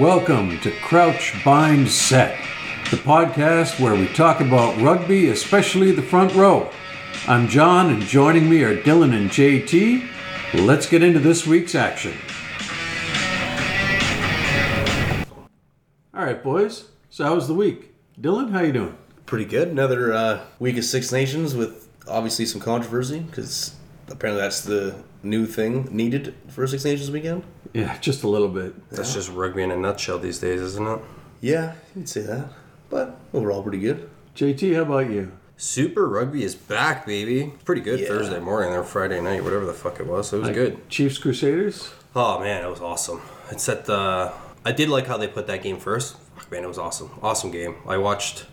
Welcome to Crouch Bind Set, the podcast where we talk about rugby, especially the front row. I'm John, and joining me are Dylan and JT. Let's get into this week's action. All right, boys. So how was the week? Dylan, how you doing? Pretty good. Another uh, week of Six Nations with obviously some controversy because apparently that's the new thing needed for Six Nations weekend. Yeah, just a little bit. That's just rugby in a nutshell these days, isn't it? Yeah, you'd say that. But overall, pretty good. JT, how about you? Super Rugby is back, baby. Pretty good Yeah. Thursday morning or Friday night, whatever the fuck it was. It was good. Chiefs Crusaders? Oh man, it was awesome. It set the. I did like how they put that game first. Fuck man, it was awesome. Awesome game. I watched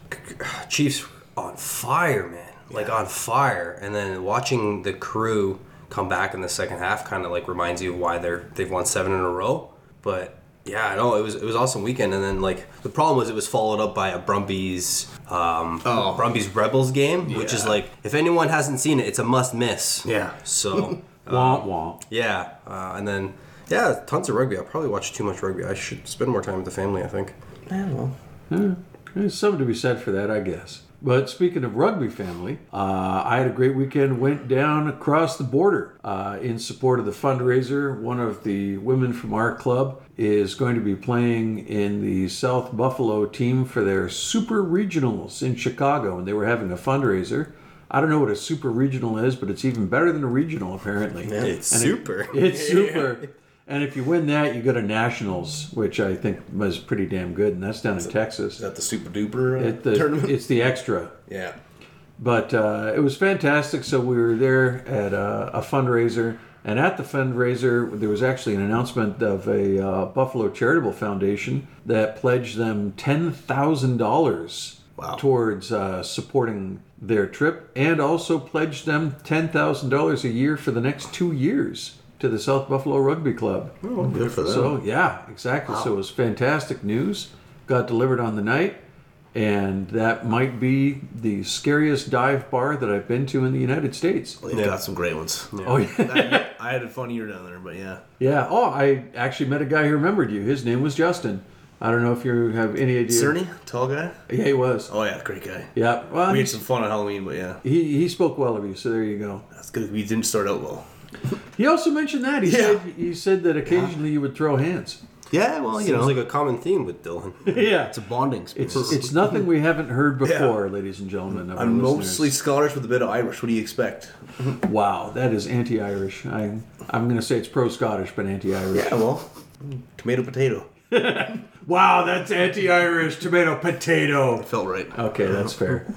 Chiefs on fire, man. Like on fire, and then watching the crew come back in the second half kind of like reminds you of why they're they've won seven in a row. But yeah, no, it was it was awesome weekend, and then like the problem was it was followed up by a Brumbies um Oh. Brumbies Rebels game, which is like if anyone hasn't seen it, it's a must miss. Yeah. So. Womp womp. Yeah, uh, and then yeah, tons of rugby. I probably watch too much rugby. I should spend more time with the family. I think. Yeah, well. yeah. There's something to be said for that, I guess. But speaking of rugby family, uh, I had a great weekend. Went down across the border uh, in support of the fundraiser. One of the women from our club is going to be playing in the South Buffalo team for their Super Regionals in Chicago, and they were having a fundraiser. I don't know what a super regional is, but it's even better than a regional apparently. It's And it- super. it's super. And if you win that, you go to nationals, which I think was pretty damn good, and that's down in Texas. Is that the super duper uh, the, tournament? it's the extra. yeah. But uh, it was fantastic. So we were there at a, a fundraiser, and at the fundraiser, there was actually an announcement of a uh, Buffalo Charitable Foundation that pledged them ten thousand dollars Wow. towards uh, supporting their trip, and also pledged them ten thousand dollars a year for the next two years to the South Buffalo Rugby Club. Oh, good for them. So yeah, exactly. So it was fantastic news. Got delivered on the night, and that might be the scariest dive bar that I've been to in the United States. Well, they've got some great ones. Oh yeah, I had a fun year down there, but yeah. yeah. Oh, I actually met a guy who remembered you. His name was Justin. I don't know if you have any idea. Cerny, tall guy. Yeah, he was. Oh yeah, great guy. Yeah. Well, We he, had some fun on Halloween, but yeah, he he spoke well of you. So there you go. that's good. We didn't start out well. He also mentioned that he Yeah. said he said that occasionally you would throw hands. Yeah, well, you Seems know, like a common theme with Dylan. yeah. it's a bonding space. It's, it's nothing we haven't heard before, ladies and gentlemen. Of our I'm listeners. mostly Scottish with a bit of Irish. What do you expect? Wow, that is anti-Irish. I, I'm going to say it's pro-Scottish, but anti-Irish. Yeah, well, tomato potato. Wow, that's anti-Irish. Tomato, potato. Felt right. Okay, that's fair.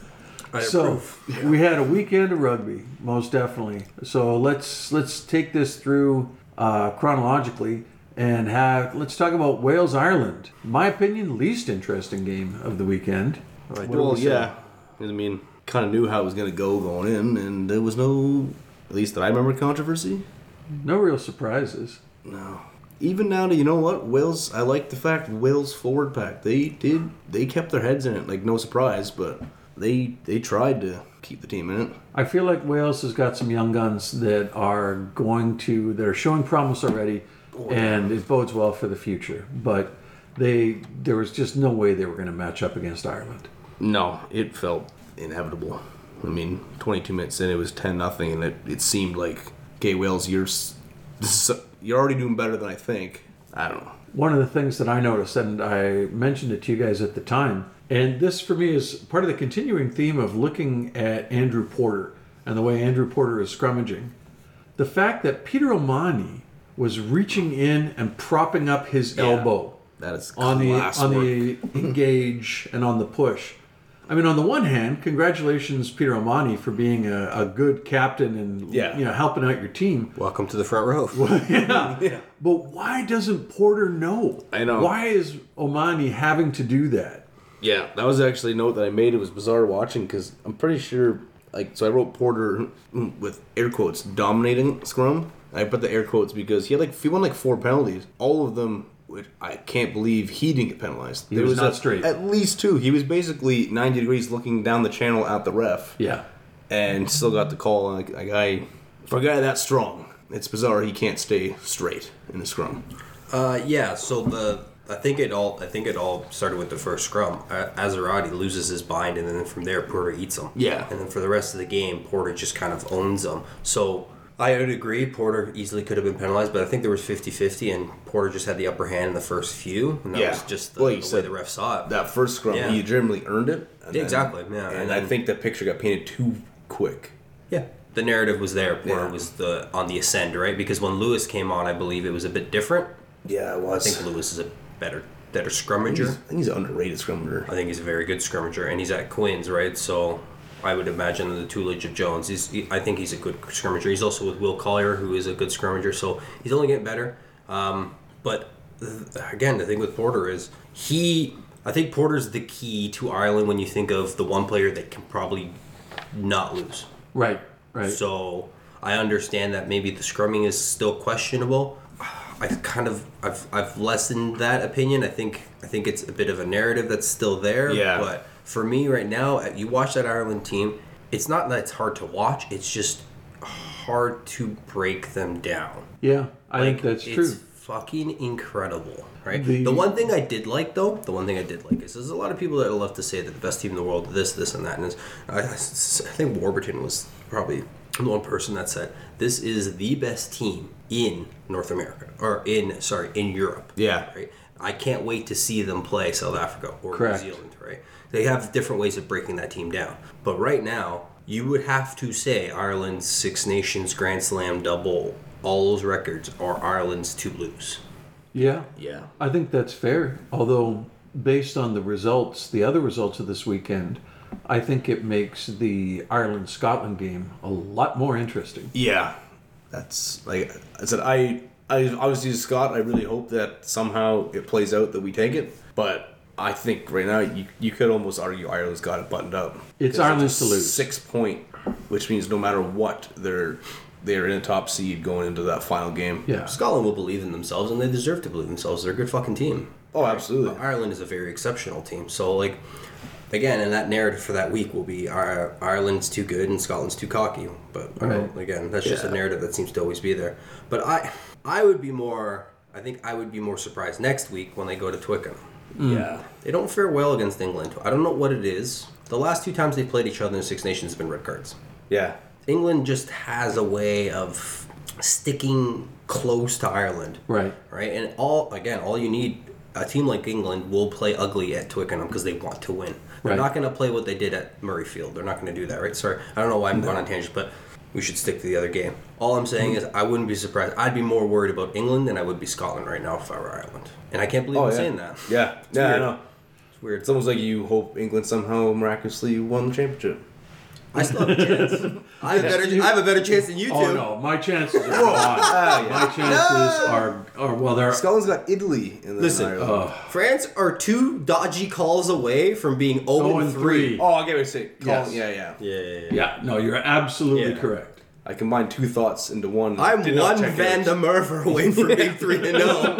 I so approve. we had a weekend of rugby, most definitely. So let's let's take this through uh, chronologically and have let's talk about Wales Ireland. My opinion, least interesting game of the weekend. What do Well, we yeah. I mean, kind of knew how it was going to go going in, and there was no, at least that I remember, controversy. no real surprises. No. Even now, you know what? Wales. I like the fact Wales forward pack. They did. They kept their heads in it. Like no surprise, but they they tried to keep the team in it. I feel like Wales has got some young guns that are going to that are showing promise already, oh, and it bodes well for the future. But they there was just no way they were going to match up against Ireland. No, it felt inevitable. I mean, 22 minutes in, it was 10 nothing, and it, it seemed like, okay, Wales, you're s- this is, you're already doing better than I think. I don't know. One of the things that I noticed, and I mentioned it to you guys at the time, and this for me is part of the continuing theme of looking at Andrew Porter and the way Andrew Porter is scrummaging. The fact that Peter O'Mahony was reaching in and propping up his Yeah. elbow. That is on the class on the engage and on the push. I mean, on the one hand, congratulations, Peter O'Mahony, for being a, a good captain and Yeah. you know helping out your team. Welcome to the front row. yeah. Yeah. But why doesn't Porter know? I know. Why is O'Mahony having to do that? Yeah, that was actually a note that I made. It was bizarre watching because I'm pretty sure, like, so I wrote Porter mm, with air quotes dominating scrum. I put the air quotes because he had like he won like four penalties, all of them. Which I can't believe he didn't get penalized. He was not straight. At least two. He was basically 90 degrees looking down the channel at the ref. Yeah. and still got the call. Like a guy, for a guy that strong, it's bizarre he can't stay straight in a scrum. Uh, yeah. So the I think it all. I think it all started with the first scrum. Assiratti loses his bind, and then from there Porter eats him. Yeah. And then for the rest of the game, Porter just kind of owns them. So I would agree, Porter easily could have been penalized, but I think there was 50-50, and Porter just had the upper hand in the first few, and that Yeah. was just the, Well, the you way the ref saw it. That first scrum, Yeah. he legitimately earned it. Yeah, exactly, yeah, And, and I think the picture got painted too quick. Yeah. The narrative was there. Porter Yeah. was the on the ascend, right? Because when Lewis came on, I believe it was a bit different. Yeah, it was. I think Lewis is a better better He's, scrummager. I think he's an underrated scrummager. I think he's a very good scrummager, and he's at Quins, right? So I would imagine the tutelage of Jones. He's, he, I think he's a good scrummager. He's also with Will Collier, who is a good scrummager. So he's only getting better. Um, but th- again, the thing with Porter is he. I think Porter's the key to Ireland when you think of the one player that can probably not lose. Right, right. So I understand that maybe the scrumming is still questionable. I kind of I've I've lessened that opinion. I think I think it's a bit of a narrative that's still there. Yeah. But for me right now, uh, you watch that Ireland team. It's not that it's hard to watch. It's just hard to break them down. yeah, I think Like, that's it's true. Fucking incredible, right? The- The, one thing I did like, though, the one thing I did like is there's a lot of people that love to say that the best team in the world, this, this, and that. And I, I think Warburton was probably the one person that said this is the best team in North America or in sorry in Europe. Yeah. right. I can't wait to see them play South Africa or Correct. New Zealand. Right, they have different ways of breaking that team down. But right now, you would have to say Ireland's Six Nations Grand Slam double, all those records are Ireland's to lose. Yeah, Yeah. I think that's fair. Although, based on the results, the other results of this weekend, I think it makes the Ireland Scotland game a lot more interesting. Yeah, that's like I said. I I obviously Scott. I really hope that somehow it plays out that we take it. But I think right now you you could almost argue Ireland's got it buttoned up. It's Ireland's to lose. Six point, which means no matter what, they're they're in a top seed going into that final game. Yeah, Scotland will believe in themselves, and they deserve to believe in themselves. They're a good fucking team. Oh, absolutely. Ireland is a very exceptional team. So, like, again, and that narrative for that week will be Ir- Ireland's too good and Scotland's too cocky. But I don't- Right. again, that's just a narrative that seems to always be there. But I, I would be more. I think I would be more surprised next week when they go to Twickenham. Mm. Yeah. They don't fare well against England. I don't know what it is. The last two times they played each other in Six Nations have been red cards. Yeah. England just has a way of sticking close to Ireland right. right? And all again, all you need a team like England will play ugly at Twickenham because they want to win. They're Right. not going to play what they did at Murrayfield. They're not going to do that, right? Sorry, I don't know why I'm going on tangent, but we should stick to the other game. All I'm saying is I wouldn't be surprised. I'd be more worried about England than I would be Scotland right now if I were Ireland. And I can't believe Oh I'm yeah. saying that. Yeah. yeah. I know. It's weird. It's almost like you hope England somehow miraculously won the championship. I still have a chance. I have a better. I have a better chance than you two. Oh no, my chances are gone. Ah, yeah. My chances are, are well, they're Scotland's got Italy in the Listen, uh, France are two dodgy calls away from being 0 0 and and 3. 3. oh, I get what you're saying. Yes. Yeah, yeah. Yeah, yeah, yeah. yeah. No, you're absolutely Yeah. correct. I combined two thoughts into one. I'm Did one check Van out. de Merwe away from being 3 and oh. 0.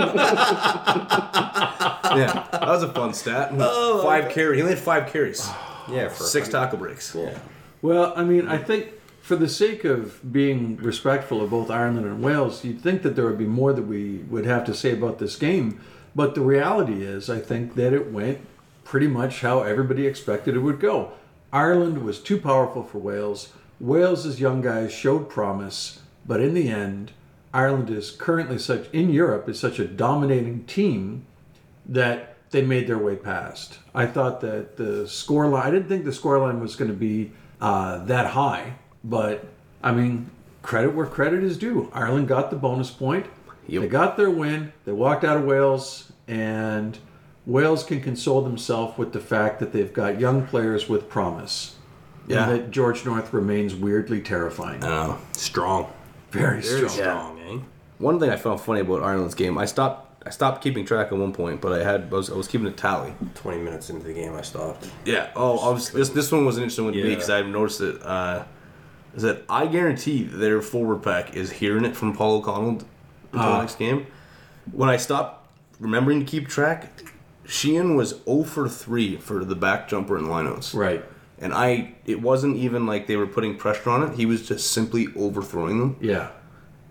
Yeah, that was a fun stat. Oh, five carry. He only had five carries, Yeah, for six tackle breaks. Yeah. Well, I mean, I think for the sake of being respectful of both Ireland and Wales, you'd think that there would be more that we would have to say about this game. But the reality is, I think that it went pretty much how everybody expected it would go. Ireland was too powerful for Wales. Wales's young guys showed promise, but in the end, Ireland is currently such in Europe is such a dominating team that they made their way past. I thought that the scoreline, I didn't think the scoreline was going to be uh, that high, but I mean, credit where credit is due. Ireland got the bonus point. Yep. They got their win. They walked out of Wales, and Wales can console themselves with the fact that they've got young players with promise. Yeah. And that George North remains weirdly terrifying. Oh. Strong. Very Very strong. strong, eh? One thing I found funny about Ireland's game, I stopped. I stopped keeping track at one point, but I had I was, I was keeping a tally. 20 minutes into the game, I stopped. Yeah. Oh, obviously, this this one was an interesting one to me Yeah. because I've noticed it. Uh, is that I guarantee their forward pack is hearing it from Paul O'Connell until the Ah. next game. When I stopped remembering to keep track, Sheehan was 0 for 3 for the back jumper and lineouts. Right. And I, it wasn't even like they were putting pressure on it. He was just simply overthrowing them. Yeah.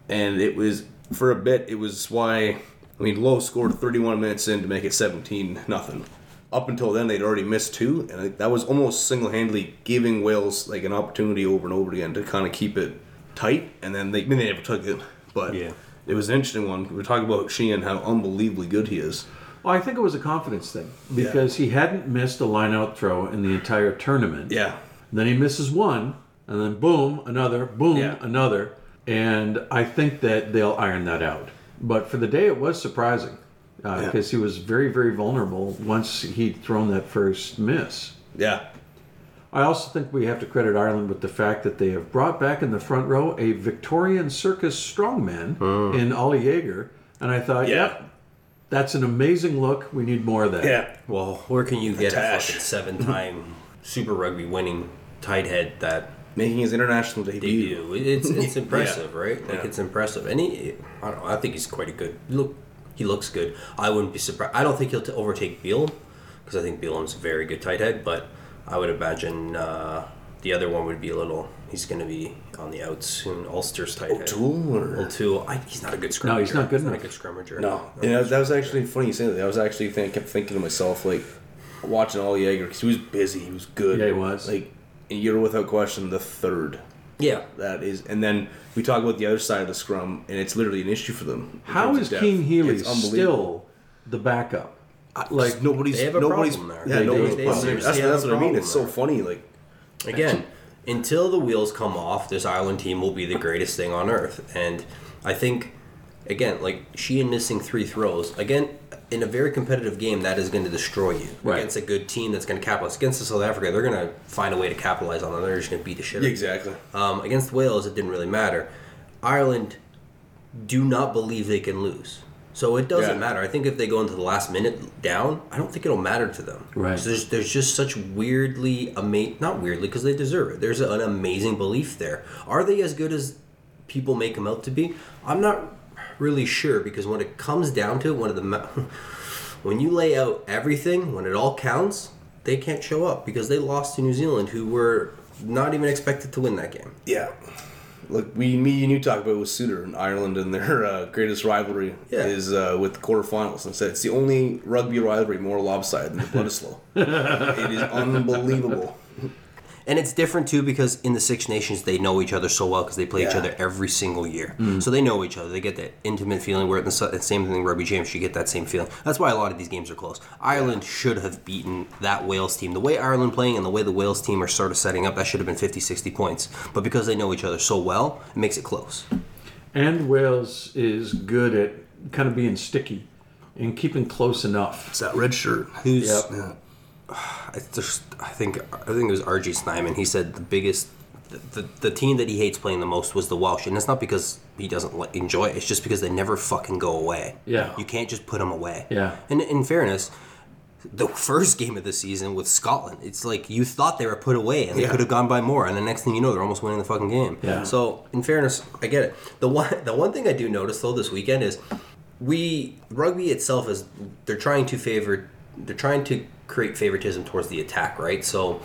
and it was for a bit. It was why I mean, Lowe scored 31 minutes in to make it 17 nothing. Up until then, they'd already missed two, and that was almost single-handedly giving Wales like an opportunity over and over again to kind of keep it tight. And then they, I mean, they never took it, but Yeah. it was an interesting one. We were talking about Sheehan, how unbelievably good he is. Well, I think it was a confidence thing because he hadn't missed a line out throw in the entire tournament. Yeah, Then he misses one, and then boom, another, boom, Yeah. another. And I think that they'll iron that out. But for the day, it was surprising uh, because he was very, very vulnerable once he'd thrown that first miss. yeah, I also think we have to credit Ireland with the fact that they have brought back in the front row a Victorian circus strongman in Oli Jager. And I thought, Yeah. yep, that's an amazing look. We need more of that. yeah. Well, where can you get a Tash. fucking seven-time Super Rugby winning tight head that Making his international they debut. It's it's impressive, right? Like Yeah. it's impressive, and he, I don't know. I think he's quite a good look. He looks good. I wouldn't be surprised. I don't think he'll t- overtake Beal because I think Beal's a very good tight head, but I would imagine uh, the other one would be a little. He's going to be on the outs soon. Ulster's tight head. O'Toole or O'Toole. I, he's not a good scrummager. No, he's not good He's not a enough. good scrummager. No, and that was, that was actually funny you say that. I was actually think, kept thinking to myself like watching Oli Jager because he was busy, he was good. Yeah, he was. Like, and you're without question the third. Yeah. That is, and then we talk about the other side of the scrum, and it's literally an issue for them. How is How terms of is depth. Cian Healy still the backup? Uh, like nobody's They have a nobody's problem there. yeah They- nobody's they problem. seriously That's, have that's what I mean. problem It's so funny. Like Again, until the wheels come off, this Ireland team will be the greatest thing on earth. And I think, again, like Sheehan missing three throws, again, in a very competitive game, that is going to destroy you. Right. Against a good team that's going to capitalize. Against the South Africa, they're going to find a way to capitalize on them. They're just going to beat the shit out of you. exactly. Um, against Wales, it didn't really matter. Ireland do not believe they can lose. So it doesn't Yeah. matter. I think if they go into the last minute down, I don't think it'll matter to them. Right. So there's, there's just such weirdly, ama- not weirdly, because they deserve it. There's an amazing belief there. Are they as good as people make them out to be? I'm not really sure because when it comes down to it, one of the when you lay out everything, when it all counts, they can't show up because they lost to New Zealand, who were not even expected to win that game. Yeah. Look, we, me, and you talked about with Suter in Ireland, and their uh, greatest rivalry Yeah. is uh, with the quarterfinals. And said it's the only rugby rivalry more lopsided than the Bledisloe. it is unbelievable. And it's different too because in the Six Nations they know each other so well because they play each other every single year. Mm. So they know each other. They get that intimate feeling. Where in the same thing in rugby champs, you get that same feeling. That's why a lot of these games are close. Ireland should have beaten that Wales team. The way Ireland playing and the way the Wales team are sort of setting up, that should have been 50, 60 points. But because they know each other so well, it makes it close. And Wales is good at kind of being sticky and keeping close enough. It's that red shirt. Who's Yep. Yeah. I just I think I think it was RG Snyman. He said the biggest the, the, the team that he hates playing the most was the Welsh, and it's not because he doesn't like, enjoy it. It's just because they never fucking go away. Yeah. you can't just put them away. Yeah. and in fairness. The first game of the season with Scotland, it's like you thought they were put away and they Yeah. could have gone by more, and the next thing you know, they're almost winning the fucking game. Yeah. So, in fairness, I get it. The one, the one thing I do notice though this weekend is we rugby itself is they're trying to favor they're trying to create favoritism towards the attack right so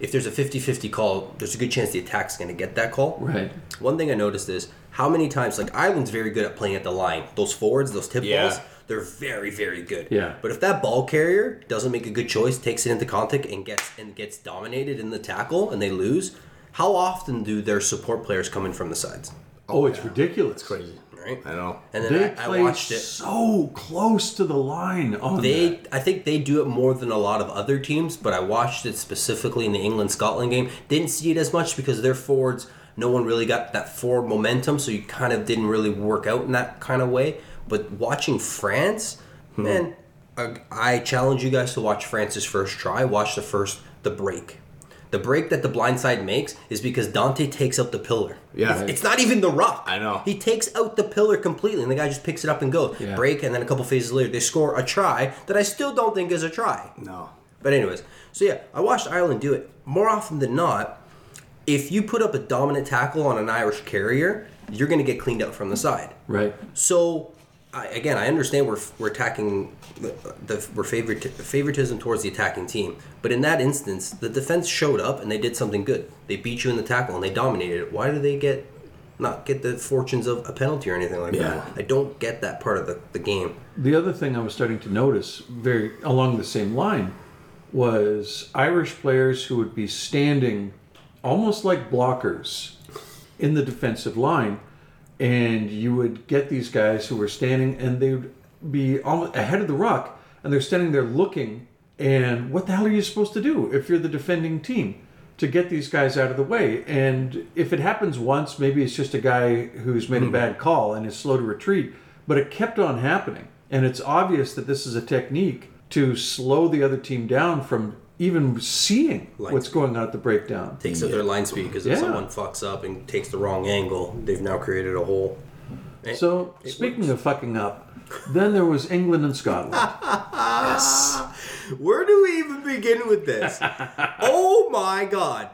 if there's a 50-50 call there's a good chance the attack's going to get that call Right. one thing i noticed is how many times like ireland's very good at playing at the line those forwards those tip Yeah. balls they're very very good Yeah. but if that ball carrier doesn't make a good choice takes it into contact and gets and gets dominated in the tackle and they lose how often do their support players come in from the sides Oh, it's ridiculous. It's Crazy. Right I know. and then They I, I watched it so close to the line on They, that. I think they do it more than a lot of other teams, but I watched it specifically in the England Scotland game. Didn't see it as much because their forwards, no one really got that forward momentum, so you kind of didn't really work out in that kind of way. But watching France, hmm. man, I, I challenge you guys to watch France's first try. Watch the first the break. The break that the blind side makes is because Danty takes out the pillar. Yeah. It's, it's not even the rock. I know. He takes out the pillar completely, and the guy just picks it up and goes. Yeah. Break, and then a couple phases later, they score a try that I still don't think is a try. No. But anyways, so yeah, I watched Ireland do it more often than not. If you put up a dominant tackle on an Irish carrier, you're going to get cleaned out from the side. Right. So, I, again, I understand we're, we're attacking the we're favorit, favoritism towards the attacking team, but in that instance, the defense showed up and they did something good. They beat you in the tackle and they dominated it. Why do they get not get the fortunes of a penalty or anything like Yeah. that. I don't get that part of the, the game. The other thing I was starting to notice, very along the same line, was Irish players who would be standing almost like blockers in the defensive line, and you would get these guys who were standing and they would be almost ahead of the ruck, and they're standing there looking. And what the hell are you supposed to do if you're the defending team? To get these guys out of the way. And if it happens once, maybe it's just a guy who's made a bad call and is slow to retreat. But it kept on happening. And it's obvious that this is a technique to slow the other team down from even seeing Line what's speed. going on at the breakdown. Takes up their line speed because if Yeah. someone fucks up and takes the wrong angle, they've now created a hole. Eh, So, it speaking works. of fucking up, then there was England and Scotland. Where do we even begin with this? oh my god.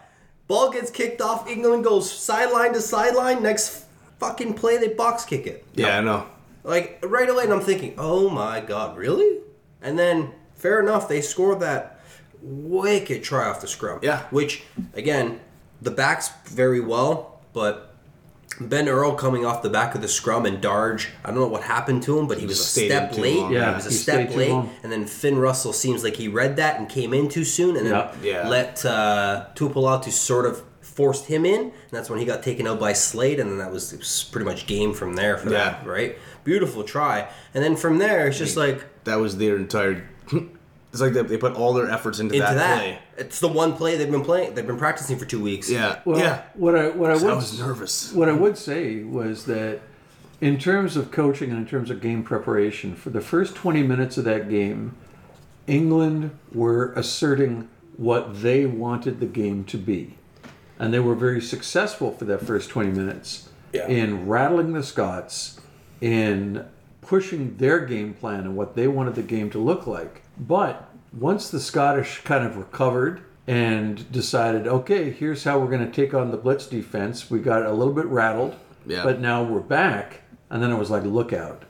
Ball gets kicked off, England goes sideline to sideline, next fucking play they box kick it. Yeah, I know. Like right away and I'm thinking, "Oh my god, really?" And then fair enough, they score that wicked try off the scrum. Yeah. Which again, the backs very well, but Ben Earl coming off the back of the scrum and Darge, I don't know what happened to him, but he was a step late. long. Yeah, he was a he step stayed too late. long. And then Finn Russell seems like he read that and came in too soon and then Yeah. Yeah. let uh, Tuipulotu sort of forced him in. And that's when he got taken out by Slade. And then that was, it was pretty much game from there for that, right? Beautiful try. And then from there, it's just like That was their entire. It's like they, they put all their efforts into, into that, that. play. It's the one play they've been playing. They've been practicing for two weeks. Yeah, Well, yeah. what I what I would I was nervous. What I would say was that in terms of coaching and in terms of game preparation, for the first 20 minutes of that game, England were asserting what they wanted the game to be. And they were very successful for that first 20 minutes Yeah. in rattling the Scots, in pushing their game plan and what they wanted the game to look like. But once the Scottish kind of recovered and decided, okay, here's how we're going to take on the blitz defense, we got a little bit rattled, Yeah. but now we're back. And then it was like, look out.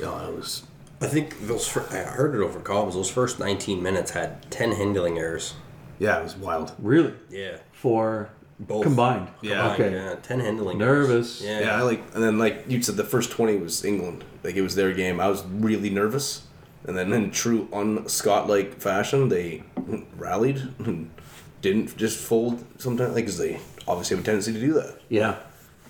Yeah, it was. I think those. Fir- I heard it over comms. Those first 19 minutes had 10 handling errors. Yeah, it was wild. Really? Yeah. For Both. combined. Yeah. Okay. Yeah. 10 handling. Nervous. Errors. Yeah, I like, and then like you said, the first twenty was England. Like it was their game. I was really nervous, and then in true un Scott like fashion, they rallied and didn't just fold. Sometimes, Like cause they obviously have a tendency to do that. Yeah.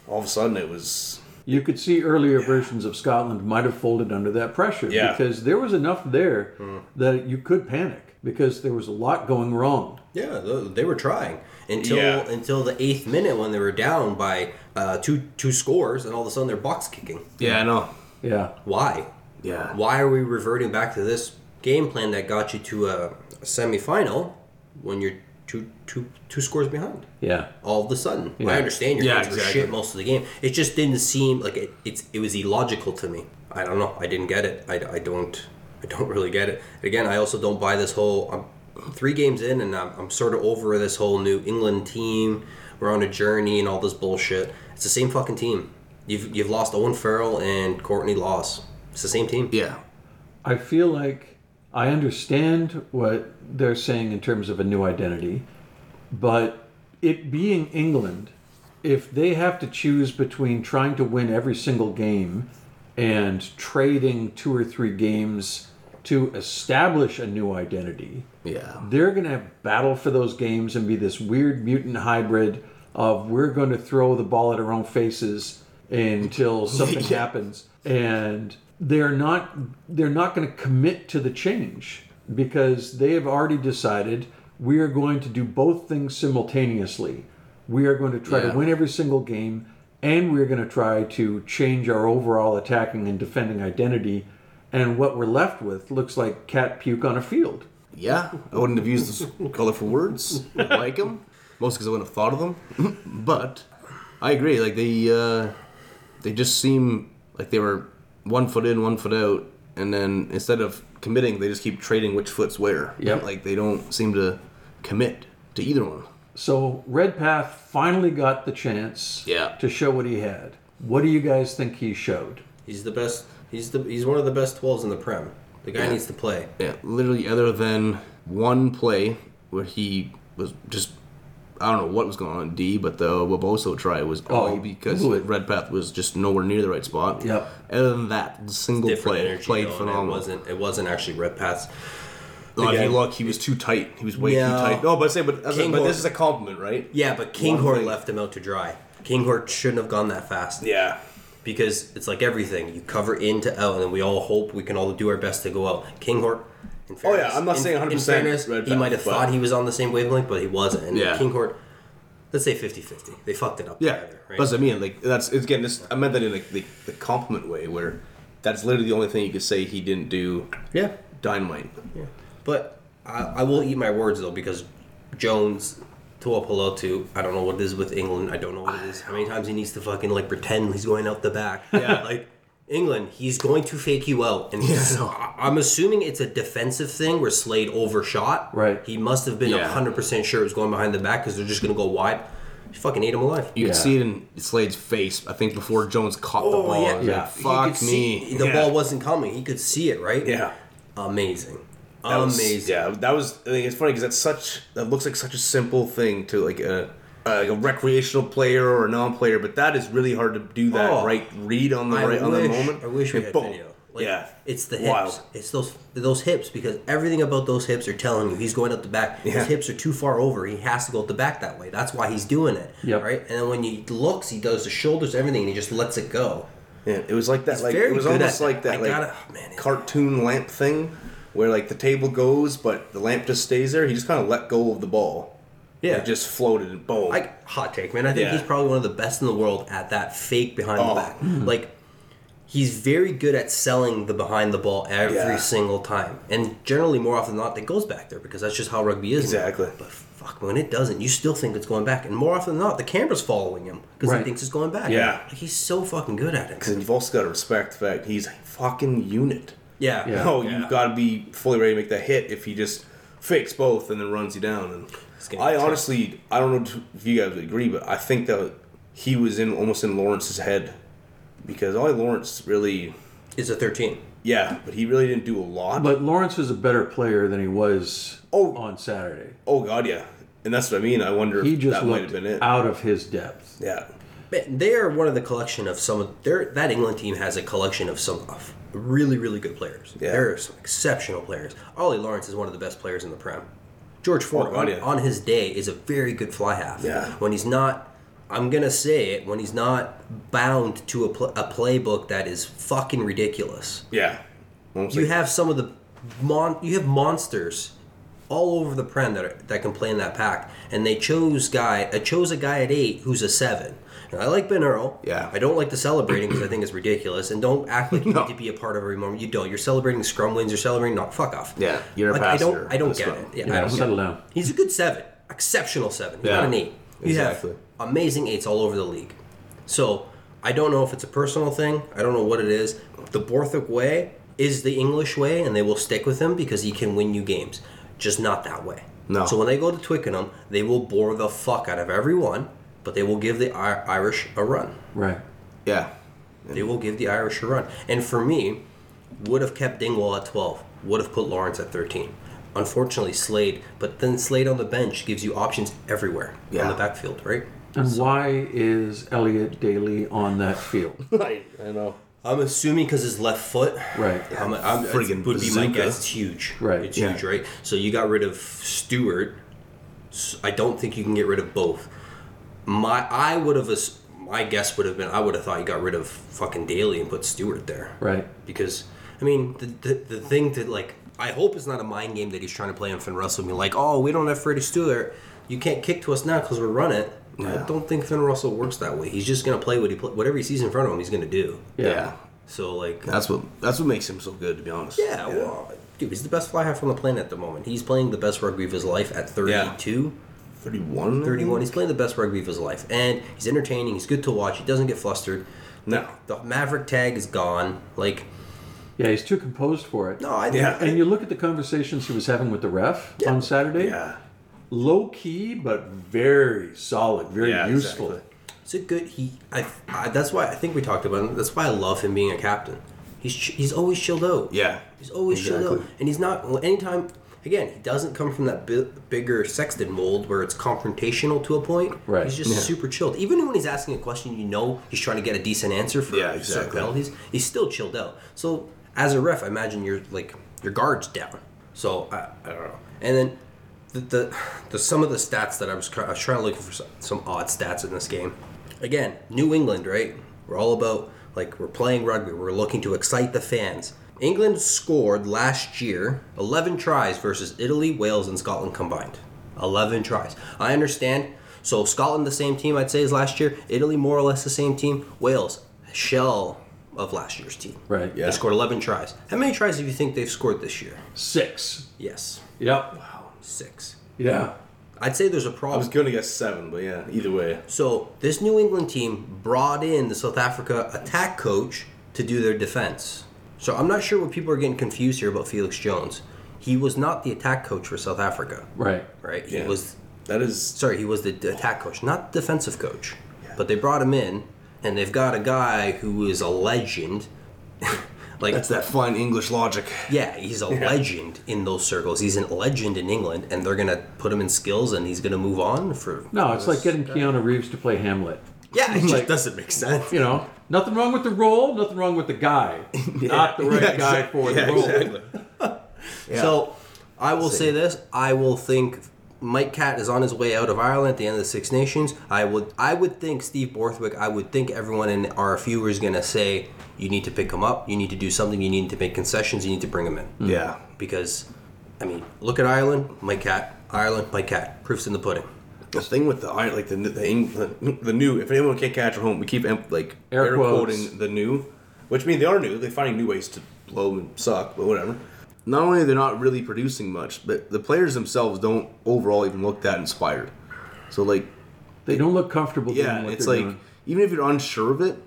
All of a sudden, it was You could see earlier versions of Scotland might have folded under that pressure Yeah. because there was enough there that you could panic because there was a lot going wrong. Yeah, they were trying until Yeah. until the eighth minute when they were down by uh, two two scores, and all of a sudden they're box kicking. yeah, I know. Yeah. Why? Yeah, Why are we reverting back to this game plan that got you to a, semifinal when you're two two two scores behind? Yeah. All of a sudden, Yeah. I understand your Yeah, guys were shit most of the game. It just didn't seem like it. It's it was illogical to me. I don't know. I didn't get it. I, I don't. I don't really get it. Again, I also don't buy this whole. I'm three games in, and I'm, I'm sort of over this whole New England team. We're on a journey and all this bullshit. It's the same fucking team. You've you've lost Owen Farrell and Courtney Lawes. It's the same team. yeah, I feel like I understand what they're saying in terms of a new identity, but it being England, if they have to choose between trying to win every single game and trading two or three games to establish a new identity, yeah, they're going to battle for those games and be this weird mutant hybrid of we're going to throw the ball at our own faces until something Yeah. happens and they're not they're not going to commit to the change because they have already decided we are going to do both things simultaneously we are going to try Yeah. to win every single game and we're going to try to change our overall attacking and defending identity and what we're left with looks like cat puke on a field yeah. I wouldn't have used those colorful words I like them, most because I wouldn't have thought of them. but I agree. Like they, uh, they just seem like they were one foot in, one foot out, and then instead of committing, they just keep trading which foot's where. Yeah. Like they don't seem to commit to either one. So Redpath finally got the chance Yeah. to show what he had. What do you guys think he showed? He's the best. He's the he's one of the best twelves in the prem. The guy needs to play. Yeah, literally, other than one play where he was just I don't know what was going on in D, but the Waboso try was Oh, all because blew it. Redpath was just nowhere near the right spot. Yep. Other than that, the single Different play energy. played though, phenomenal. It wasn't. It wasn't actually red paths. No, if you look, he was too tight. He was way Yeah. too tight. No, but I say, but, but this is a compliment, right? Yeah, but One Kinghorn left him out to dry. Kinghorn shouldn't have gone that fast. Yeah. because it's like everything. You cover in to out, and then we all hope we can all do our best to go out. Kinghorn. In Oh, yeah, I'm not in- saying 100% In fairness, red he might have thought he was on the same wavelength, but he wasn't. And Yeah. Kinghorn, let's say 50-50. They fucked it up. Yeah, together, right? that's what I mean. Like that's it's, again. This I meant that in like the, the compliment way, where that's literally the only thing you could say he didn't do. yeah, Dynamite. yeah. But I, I will eat my words though because Jones. Tuipulotu, I don't know what it is with England. I don't know what it is. How many times he needs to fucking like pretend he's going out the back? Yeah. like England, he's going to fake you out, and Yeah, he's, I know. I- I'm assuming it's a defensive thing where Slade overshot. Right. He must have been Yeah. hundred percent sure it was going behind the back because they're just going to go wide. He fucking ate him alive. You Yeah. could see it in Slade's face. I think before Jones caught the oh, ball, yeah, yeah. like, Fuck could see- me. the Yeah. ball wasn't coming. He could see it, right? Yeah. Amazing. That was- Amazing. yeah, that was. I think it's funny because that's such. That looks like such a simple thing to like a. uh, a recreational player or a non-player, but that is really hard to do that Oh. right read on the I right on the moment. I wish we And had boom. video. Like, yeah, It's the hips. Wild. It's those those hips because everything about those hips are telling you he's going out the back. Yeah. His hips are too far over. He has to go out the back that way. That's why he's doing it. Yep. Right. And then when he looks, he does the shoulders, everything, and he just lets it go. Yeah, it was like that. He's like it was almost like that. that, like gotta- oh, man, cartoon lamp thing, where like the table goes, but the lamp just stays there. He just kind of let go of the ball. Yeah. it just floated and boom. Like hot take, man. I think Yeah. he's probably one of the best in the world at that fake behind Oh. the back. Mm-hmm. Like he's very good at selling the behind the ball every Yeah. single time, and generally more often than not, it goes back there because that's just how rugby is. now. Exactly. But fuck, when it doesn't, you still think it's going back, and more often than not, the camera's following him because Right. he thinks it's going back. Yeah. like, he's so fucking good at it. Because you've also got to respect the fact he's a fucking unit. Yeah, Yeah. No, Yeah. you've got to be fully ready to make that hit if he just fakes both and then runs you down. And gonna I tough. honestly, I don't know if you guys would agree, but I think that he was in almost in Lawrence's head because Ollie Lawrence really, is a thirteen. yeah, but he really didn't do a lot. But Lawrence was a better player than he was Oh. on Saturday. oh God, yeah, and that's what I mean. I wonder He if just that might have looked been it. out of his depth. Yeah, Man, they are one of the collection of some of their that England team has a collection of some of really really good players. Yeah. There are some exceptional players. Ollie Lawrence is one of the best players in the Prem. George Ford Oh, on, on his day is a very good fly half. Yeah. When he's not, I'm gonna say it. When he's not bound to a, pl- a playbook that is fucking ridiculous. yeah. You have some of the mon- you have monsters all over the prem that are, that can play in that pack, and they chose guy. I chose a guy at eight who's a seven. And I like Ben Earl. Yeah. I don't like the celebrating because I think it's ridiculous. And don't act like you No. need to be a part of every moment. You don't. You're celebrating scrum wins. You're celebrating not fuck off. Yeah, you're a like, I don't. I don't get scrum. it. Yeah, Yeah, I don't get settle it. down. He's a good seven, exceptional seven. He's Yeah. not an eight. You Exactly. have amazing eights all over the league. So I don't know if it's a personal thing. I don't know what it is. The Borthwick way is the English way, and they will stick with him because he can win you games. Just not that way. No. So when they go to Twickenham, they will bore the fuck out of everyone, but they will give the I- Irish a run. Right. yeah. They will give the Irish a run. And for me, would have kept Dingwall at 12, would have put Lawrence at 13. Unfortunately, Slade, but then Slade on the bench gives you options everywhere Yeah. on the backfield, right? And why is Elliot Daly on that field? I, I know. I'm assuming because his left foot. Right. I'm, I'm, Friggin' would be my guess. It's huge. Right, It's yeah. huge, right? So you got rid of Steward. I don't think you can get rid of both. My I would have my guess would have been I would have thought you got rid of fucking Daly and put Steward there. Right. Because I mean the, the the thing that like I hope it's not a mind game that he's trying to play on Finn Russell. Being like, oh, we don't have Freddie Steward. You can't kick to us now because we're running. I don't think Finn Russell works that way. He's just gonna play what he play, whatever he sees in front of him. He's gonna do. Yeah. yeah. So like That's what that's what makes him so good, to be honest. yeah, well, dude, he's the best fly half on the planet at the moment. He's playing the best rugby of his life at 32, 31? 31. He's playing the best rugby of his life. And he's entertaining. He's good to watch. He doesn't get flustered. No. The Maverick tag is gone. Like, Yeah, he's too composed for it. no, I Yeah. And you look at the conversations he was having with the ref on Saturday. Yeah. Low key, but very solid, very Yeah, useful. exactly. It's a good. He. I, I. That's why I think we talked about him. That's why I love him being a captain. He's he's always chilled out. Yeah. He's always chilled out, and he's not. Anytime again, he doesn't come from that bi- bigger Sexton mold where it's confrontational to a point. Right. He's just Yeah. super chilled. Even when he's asking a question, you know he's trying to get a decent answer for Yeah, certain exactly. penalties. He's still chilled out. So as a ref, I imagine you're like your guard's down. So I, I don't know. And then the, the the some of the stats that I was I was trying to look for some, some odd stats in this game. Again, New England, right? We're all about like we're playing rugby. We're looking to excite the fans. England scored last year 11 tries versus Italy, Wales, and Scotland combined. 11 tries. I understand. So Scotland, the same team I'd say as last year. Italy, more or less the same team. Wales, shell of last year's team. Right. Yeah. They scored 11 tries. How many tries do you think they've scored this year? Six. Yes, Yep. Wow. six. Yeah. I'd say there's a problem. I was going to guess seven, but yeah, either way. So this New England team brought in the South Africa attack coach to do their defense. So I'm not sure what people are getting confused here about Felix Jones. He was not the attack coach for South Africa, Right. right? He Yeah. was That is sorry, he was the attack coach, not defensive coach. Yeah. But they brought him in, and they've got a guy who is a legend. like that's that fine English logic. Yeah, he's a legend in those circles. He's a legend in England, and they're gonna put him in skills, and he's gonna move on for. No, it's like getting Keanu Reeves to play Hamlet. Yeah, it just like- doesn't make sense. You know, nothing wrong with the role, nothing wrong with the guy. Not the right Yeah, guy exact- for yeah, the role. exactly. So, I will say this: I will think Mike Catt is on his way out of Ireland at the end of the Six Nations. I would, I would think Steve Borthwick. I would think everyone in RFU is gonna say, "You need to pick him up. You need to do something. You need to make concessions. You need to bring him in." Hmm. Yeah. Because, I mean, look at Ireland, Mike Catt. Ireland, Mike Catt. Proofs in the pudding. The thing with the iron, like the the, the the new, if anyone can't catch at home, we keep like Air air, quoting the new, which means they are new. They're finding new ways to blow and suck, but whatever. Not only they're they not really producing much, but the players themselves don't overall even look that inspired. So like, They don't look comfortable yeah, it's like doing. even if you're unsure of it,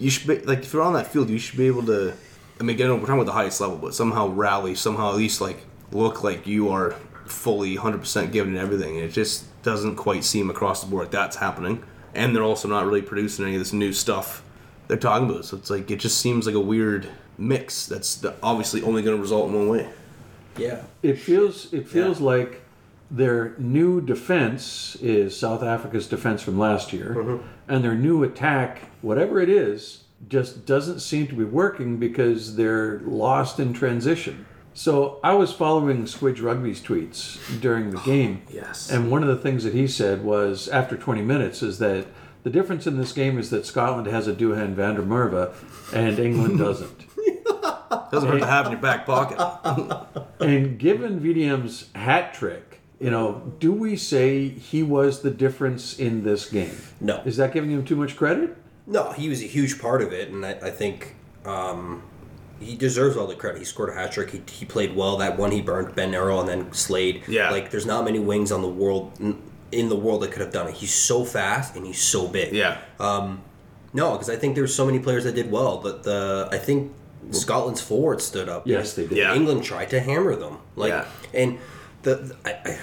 you should be like if you're on that field, you should be able to. I mean, again, we're talking about the highest level, but somehow rally, somehow at least like look like you are fully 100% given everything. It just doesn't quite seem across the board that's happening. And they're also not really producing any of this new stuff they're talking about. So it's like it just seems like a weird mix that's obviously only going to result in one way. Yeah. It feels it feels Yeah. like their new defense is South Africa's defense from last year, Mm-hmm. and their new attack, whatever it is, just doesn't seem to be working because they're lost in transition. So I was following Squidge Rugby's tweets during the game, yes. and one of the things that he said was after 20 minutes is that the difference in this game is that Scotland has a Duhan van der Merwe and England doesn't. Doesn't hurt to have in your back pocket. And given VDM's hat trick, you know, do we say he was the difference in this game? No. Is that giving him too much credit? No, he was a huge part of it, and I, I think um, he deserves all the credit. He scored a hat trick. He, he played well. That one he burned Ben Earl and then Slade. Yeah. like there's not many wings on the world in the world that could have done it. He's so fast and he's so big. Yeah. Um, no, because I think there's so many players that did well, but the I think Scotland's forwards stood up. Yes, they did. Yeah. England tried to hammer them. Like Yeah. and the, the- I, I,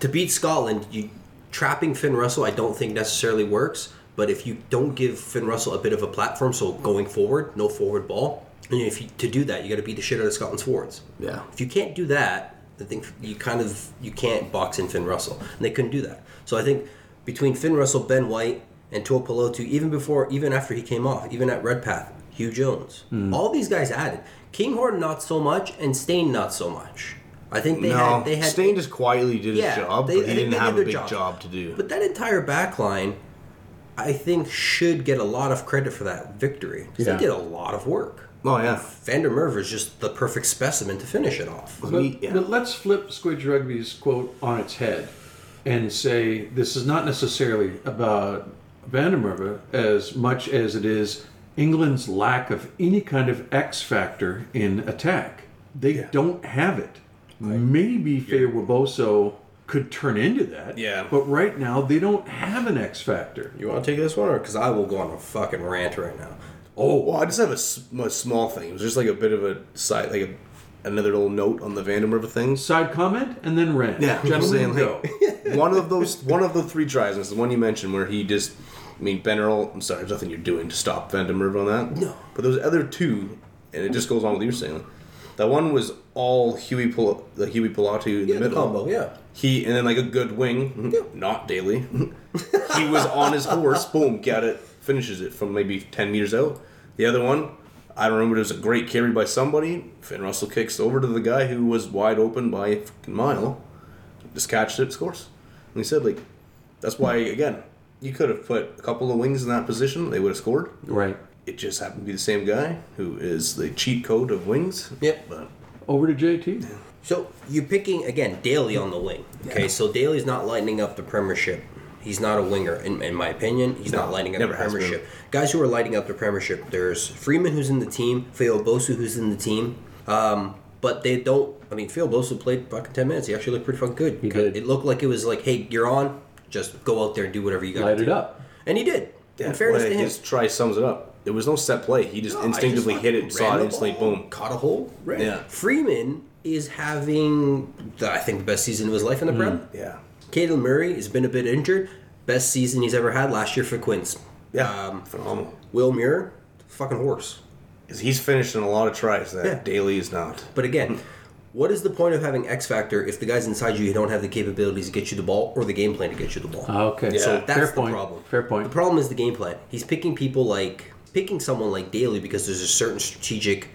to beat Scotland, you trapping Finn Russell I don't think necessarily works. But if you don't give Finn Russell a bit of a platform, so going forward, no forward ball, and if you, to do that, you got to beat the shit out of Scotland's forwards. Yeah. If you can't do that, I think you kind of you can't box in Finn Russell, and they couldn't do that. So I think between Finn Russell, Ben White, and Tuipulotu, even before, even after he came off, even at Redpath, Huw Jones, hmm. all these guys added. Kinghorn not so much, and Steyn not so much. I think they no, had they had Steyn just quietly did his job, they- but he didn't have did a big job. job to do. But that entire back line, I think, should get a lot of credit for that victory. Yeah. They did a lot of work. Oh yeah, Van der Merwe is just the perfect specimen to finish it off. But, Me- yeah. but let's flip Squidge Rugby's quote on its head and say this is not necessarily about Van der Merwe as much as it is England's lack of any kind of X factor in attack. They don't have it. Maybe Feyi-Waboso could turn into that. Yeah. But right now they don't have an X factor. You want to take this one, or because I will go on a fucking rant right now. Oh, well, I just have a small thing. It was just like a bit of a side, like a, another little note on the Van der Merwe thing. Side comment and then rant. Yeah, I'm just Gentlemen, saying, go. like, one of those, one of the three tries, and it's the one you mentioned where he just, I mean, Ben Earl, I'm sorry, there's nothing you're doing to stop Van der Merwe on that. No. But those other two, and it just goes on with what you're saying. That one was all Huey Pil- the Huey Pilatu in Yeah, the the middle. combo, yeah. He and then like a good wing, not Daly. he was on his horse, boom, got it, finishes it from maybe ten meters out. The other one, I don't remember. It was a great carry by somebody. Finn Russell kicks over to the guy who was wide open by a fucking mile, just catches it, scores. And he said like, that's why again, you could have put a couple of wings in that position, they would have scored. Right. It just happened to be the same guy who is the cheat code of wings. Yep. But Over to JT. So you're picking again Daly on the wing. Okay, so Daly's not lighting up the Premiership. He's not a winger, in, in my opinion. He's No, not lighting up the. Premiership. Guys who are lighting up the Premiership. There's Freeman who's in the team, Feyi-Waboso who's in the team. Um, but they don't. I mean, Feyi-Waboso played fucking ten minutes. He actually looked pretty fucking good. He did. It looked like it was like, hey, you're on. Just go out there and do whatever you got Light to it do. up. And he did. Yeah, in fairness well, to him, his try sums it up. There was no set play. He just No, instinctively just hit fucking it, saw it the instantly, ball, boom. Caught a hole. Ran. Yeah. Freeman is having, the, I think, the best season of his life in the Prem. Yeah. Cadan Murley has been a bit injured. Best season he's ever had last year for Quins. Yeah. Um, phenomenal. Will Muir, fucking horse. 'Cause He's finished in a lot of tries that Yeah. Daly is not. But again, what is the point of having X Factor if the guys inside you don't have the capabilities to get you the ball or the game plan to get you the ball? Okay. Yeah. So that's Fair the point. problem. Fair point. The problem is the game plan. He's picking people like picking someone like Daly because there's a certain strategic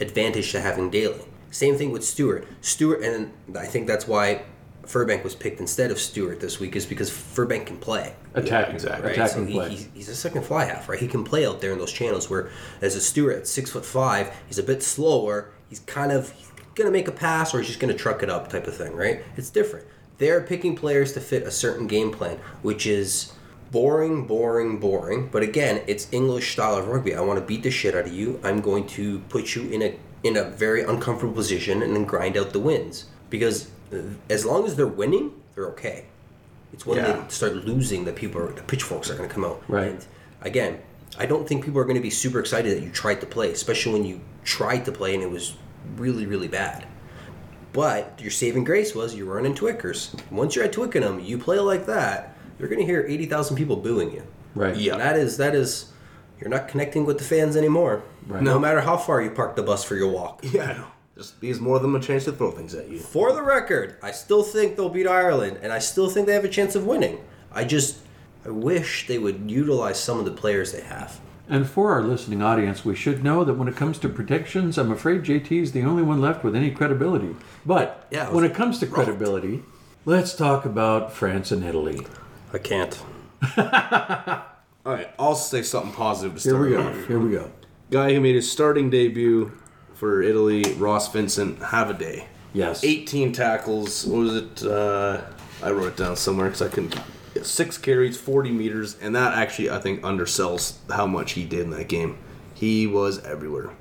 advantage to having Daly. Same thing with Steward. Steward, and I think that's why Furbank was picked instead of Steward this week, is because Furbank can play. Attacking. exactly. Right, Attacking so play. he, he's, he's a second fly half, right? He can play out there in those channels. Where as a Steward at six foot five, he's a bit slower. He's kind of he's gonna make a pass or he's just gonna truck it up, type of thing, right? It's different. They're picking players to fit a certain game plan, which is boring, boring, boring. But again, it's English style of rugby. I want to beat the shit out of you. I'm going to put you in a in a very uncomfortable position and then grind out the wins because uh, as long as they're winning, they're okay. It's when Yeah. they start losing that people are, the pitchforks are going to come out. Right. And again, I don't think people are going to be super excited that you tried to play, especially when you tried to play and it was really, really bad. But your saving grace was you were running Twickers. Once you're at Twickenham, you play like that, you're going to hear 80,000 people booing you. Right. Yeah. That is, that is, you're not connecting with the fans anymore. Right. No No. matter how far you park the bus for your walk. Yeah, I know. Just gives more of them a chance to throw things at you. For the record, I still think they'll beat Ireland, and I still think they have a chance of winning. I just, I wish they would utilize some of the players they have. And for our listening audience, we should know that when it comes to predictions, I'm afraid JT is the only one left with any credibility. But Yeah, it when it comes to credibility, let's talk about France and Italy. I can't. All right, I'll say something positive to Here start. we go. off. Here we go. Guy who made his starting debut for Italy, Ross Vintcent, have a day. Yes. 18 tackles. What was it? Uh, I wrote it down somewhere because I couldn't. yeah, Six carries, 40 meters, and that actually I think undersells how much he did in that game. He was everywhere,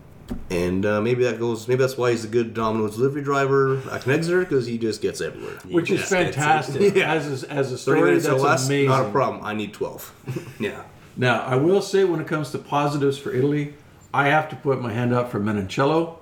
and uh, maybe that goes. Maybe that's why he's a good Domino's delivery driver at Exeter because he just gets everywhere. Which is fantastic. Yeah. As, a, as a 30 story, minutes that's or less, amazing. not a problem. I need 12. yeah. Now, I will say when it comes to positives for Italy, I have to put my hand up for Menoncello.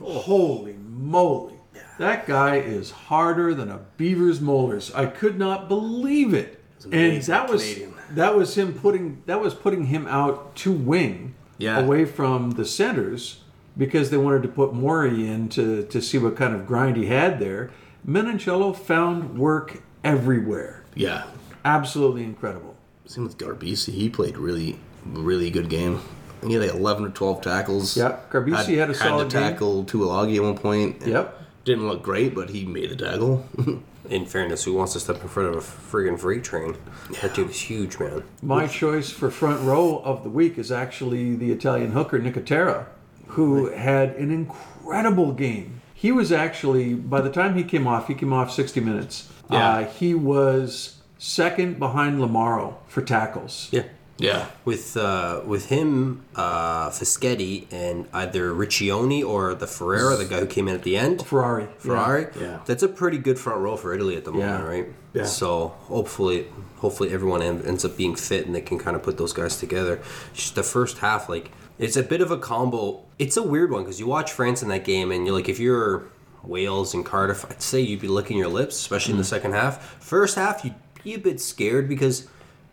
Holy moly. That guy is harder than a beaver's molars. I could not believe it. And that was Canadian. that was him putting that was putting him out to wing Yeah. away from the centers because they wanted to put Mori in to, to see what kind of grind he had there. Menoncello found work everywhere. Yeah. Absolutely incredible. Same with Garbisi. He played really, really good game. He had like 11 or 12 tackles. Yeah, Garbisi had a solid Had to game. tackle Tuilagi at one point. Yep. Didn't look great, but he made the tackle. In fairness, who wants to step in front of a friggin' freight train? That dude is huge, man. My choice for front row of the week is actually the Italian hooker Nicotera, who had an incredible game. He was actually, by the time he came off, he came off 60 minutes. Yeah. Uh, he was second behind Lamaro for tackles. Yeah. Yeah. With uh, with him, uh, Fischetti, and either Riccioni or the Ferrera, the guy who came in at the end, Ferrari. Ferrari. Yeah. That's a pretty good front row for Italy at the moment, Yeah. right? Yeah. So hopefully, hopefully everyone ends up being fit and they can kind of put those guys together. Just the first half, like it's a bit of a combo. It's a weird one because you watch France in that game and you're like, if you're Wales and Cardiff, I'd say you'd be licking your lips, especially in the second half. First half, you'd be a bit scared because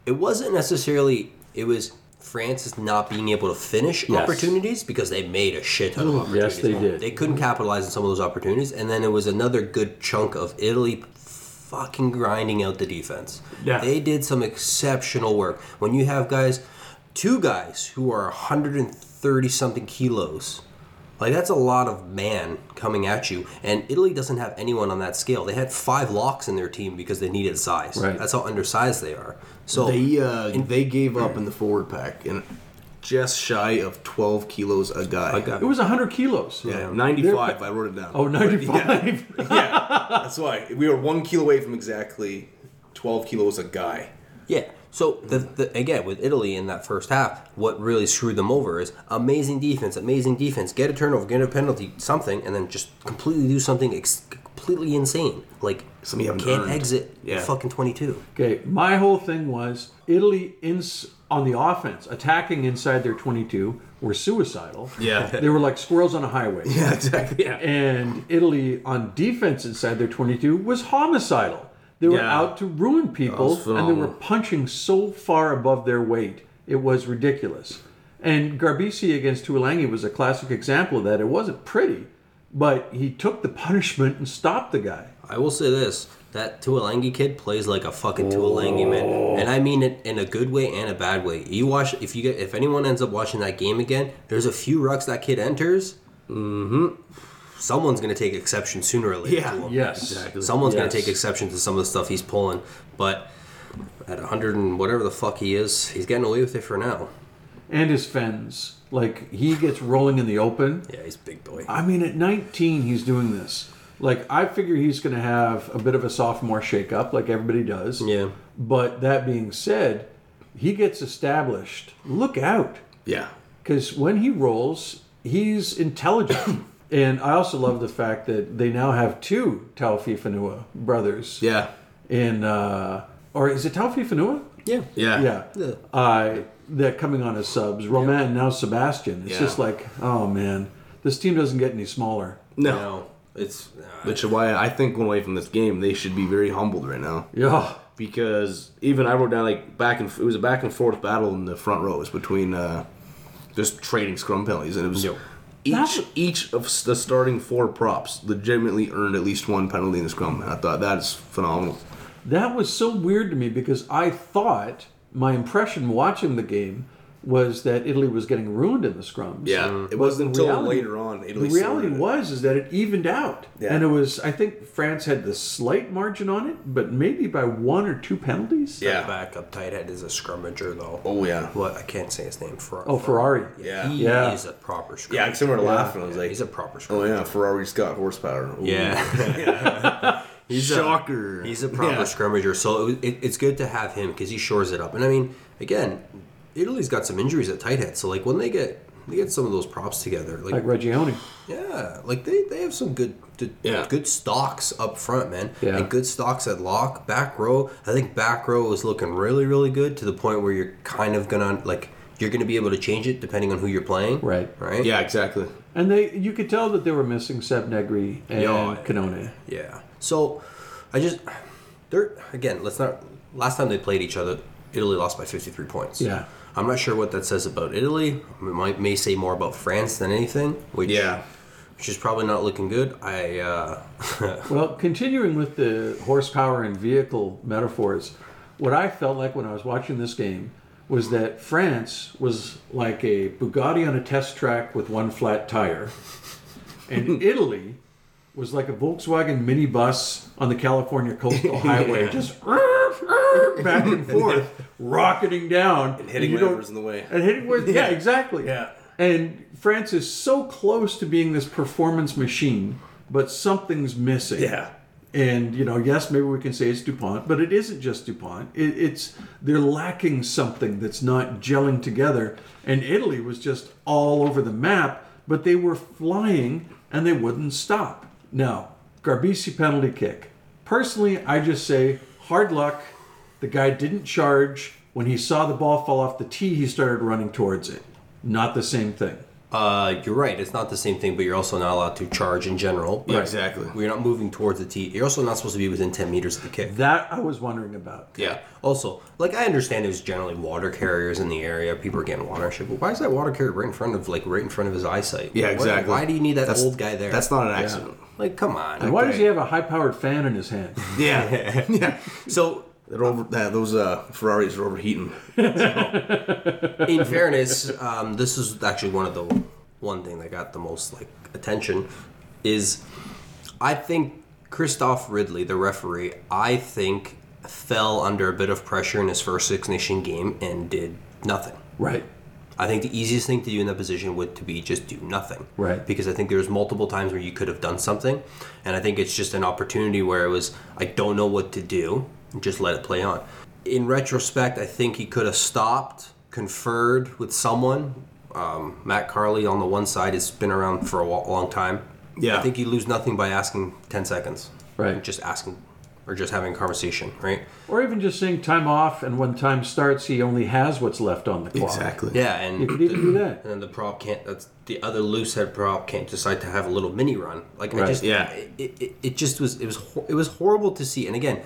it wasn't necessarily. It was France is not being able to finish Yes. opportunities because they made a shit ton of opportunities. Yes, they did. They couldn't capitalize on some of those opportunities, and then it was another good chunk of Italy fucking grinding out the defense. Yeah. They did some exceptional work. When you have guys, two guys who are 130 something kilos, like that's a lot of man coming at you. And Italy doesn't have anyone on that scale. They had five locks in their team because they needed size. Right. That's how undersized they are. So They uh, they gave up in the forward pack and just shy of 12 kilos a guy. A guy. It was 100 kilos. Yeah, 95. I wrote it down. Oh, 95. yeah, that's why we were one kilo away from exactly 12 kilos a guy. Yeah. So the, the again with Italy in that first half, what really screwed them over is amazing defense, amazing defense. Get a turnover, get a penalty, something, and then just completely do something ex- completely insane. Like Something you haven't can't earned. exit Yeah. fucking twenty two. Okay, my whole thing was Italy ins on the offense, attacking inside their 22 were suicidal. Yeah. They were like squirrels on a highway. Yeah, exactly. Yeah. And Italy on defense inside their 22 was homicidal. They were Yeah. out to ruin people and they were punching so far above their weight. It was ridiculous. And Garbisi against Tuilagi was a classic example of that. It wasn't pretty, but he took the punishment and stopped the guy. I will say this: that Tuilagi kid plays like a fucking Tuilagi man, and I mean it in a good way and a bad way. You watch if you get if anyone ends up watching that game again, there's a few rucks that kid enters. Mm-hmm. Someone's gonna take exception sooner or later. Yeah. to him. Yes. Exactly. Someone's gonna take exception to some of the stuff he's pulling, but at 100 and whatever the fuck he is, he's getting away with it for now. And his fens. Like, he gets rolling in the open. Yeah, he's a big boy. I mean, at 19, he's doing this. Like, I figure he's going to have a bit of a sophomore shakeup, like everybody does. Yeah. But that being said, he gets established. Look out. Yeah. Because when he rolls, he's intelligent. and I also love the fact that they now have two Taofifénua brothers. Yeah. In, uh, or is it Taofifénua? Yeah. Yeah. Yeah. Yeah. Uh, they're coming on as subs. Roman and now Sebastian. It's Yeah. just like, oh man, this team doesn't get any smaller. No. No, it's uh, Which is why I think going away from this game, they should be very humbled right now. Yeah. Because even I wrote down like back and it was a back and forth battle in the front rows between uh, just trading scrum penalties, and it was Yep. each That's- each of s- the starting four props legitimately earned at least one penalty in the scrum. And I thought that is phenomenal. That was so weird to me because I thought my impression watching the game was that Italy was getting ruined in the scrums. Yeah. Mm. It wasn't the until reality- later on. Italy the reality was is that it evened out, Yeah. and it was. I think France had the slight margin on it, but maybe by one or two penalties. Yeah. backup tight head is a scrummager though. Oh yeah. What I can't say his name. Fer- Oh, Ferrari. Yeah. He Yeah. is a proper scrummager. Yeah, because I remember laughing. I was like, he's a proper "Oh yeah, Ferrari's got horsepower." Ooh. Yeah. he's Shocker. A, he's a proper Yeah. scrummager. So it, it, it's good to have him because he shores it up. And I mean, again, Italy's got some injuries at tight head. So like when they get they get some of those props together, like, Like Riccioni. yeah, like they, they have some good good, Yeah. good stocks up front, man. Yeah. And good stocks at lock, back row. I think back row is looking really really good to the point where you're kind of gonna like you're gonna be able to change it depending on who you're playing. Right. Right. Yeah, exactly. And they, you could tell that they were missing Seb Negri and Yeah. Cannone. Yeah. So, I just they're again. Let's not. Last time they played each other, Italy lost by 53 points. Yeah. I'm not sure what that says about Italy. It might may say more about France than anything. Which Yeah. Which is probably not looking good. I. uh Well, continuing with the horsepower and vehicle metaphors, what I felt like when I was watching this game was that France was like a Bugatti on a test track with one flat tire, and Italy was like a Volkswagen minibus on the California coastal highway, just back and forth, rocketing down And hitting don't- whatever's in the way. and hitting where, yeah, exactly. Yeah. And France is so close to being this performance machine, but something's missing. Yeah. And you know, yes, maybe we can say it's Dupont, but it isn't just Dupont. It, it's they're lacking something that's not gelling together. And Italy was just all over the map, but they were flying and they wouldn't stop. Now, Garbisi penalty kick. Personally, I just say hard luck. The guy didn't charge. When he saw the ball fall off the tee, he started running towards it. Not the same thing. Uh, you're right. It's not the same thing, but you're also not allowed to charge in general. Yeah, exactly. We're not moving towards the tee. You're also not supposed to be within 10 meters of the kick. That I was wondering about. Yeah. Also, like I understand there's generally water carriers in the area. People are getting water and shit. But why is that water carrier right in front of like right in front of his eyesight? Yeah, exactly. Why, do you need that That's- old guy there? That's not an accident. like come on. And why does he have a high-powered fan in his hand? Yeah, yeah. So They're over. Yeah, those uh, Ferraris are overheating. in fairness, um, this is actually one of the one thing that got the most like attention is I think Christophe Ridley, the referee, I think fell under a bit of pressure in his first Six Nation game and did nothing. Right. I think the easiest thing to do in that position would to be just do nothing. Right. Because I think there's multiple times where you could have done something, and I think it's just an opportunity where it was I don't know what to do, and just let it play on. In retrospect, I think he could have stopped, conferred with someone. Um, Matt Carley on the one side has been around for a long time. Yeah. I think you lose nothing by asking ten seconds. Right. Just asking, or just having a conversation, right? Or even just saying time off, and when time starts, he only has what's left on the clock. Exactly. Yeah, and You could even do that. and then the prop can't. That's the other loose head prop can't decide to have a little mini run. Like I Right, just, yeah. it, it, it just was it was it was horrible to see. And again,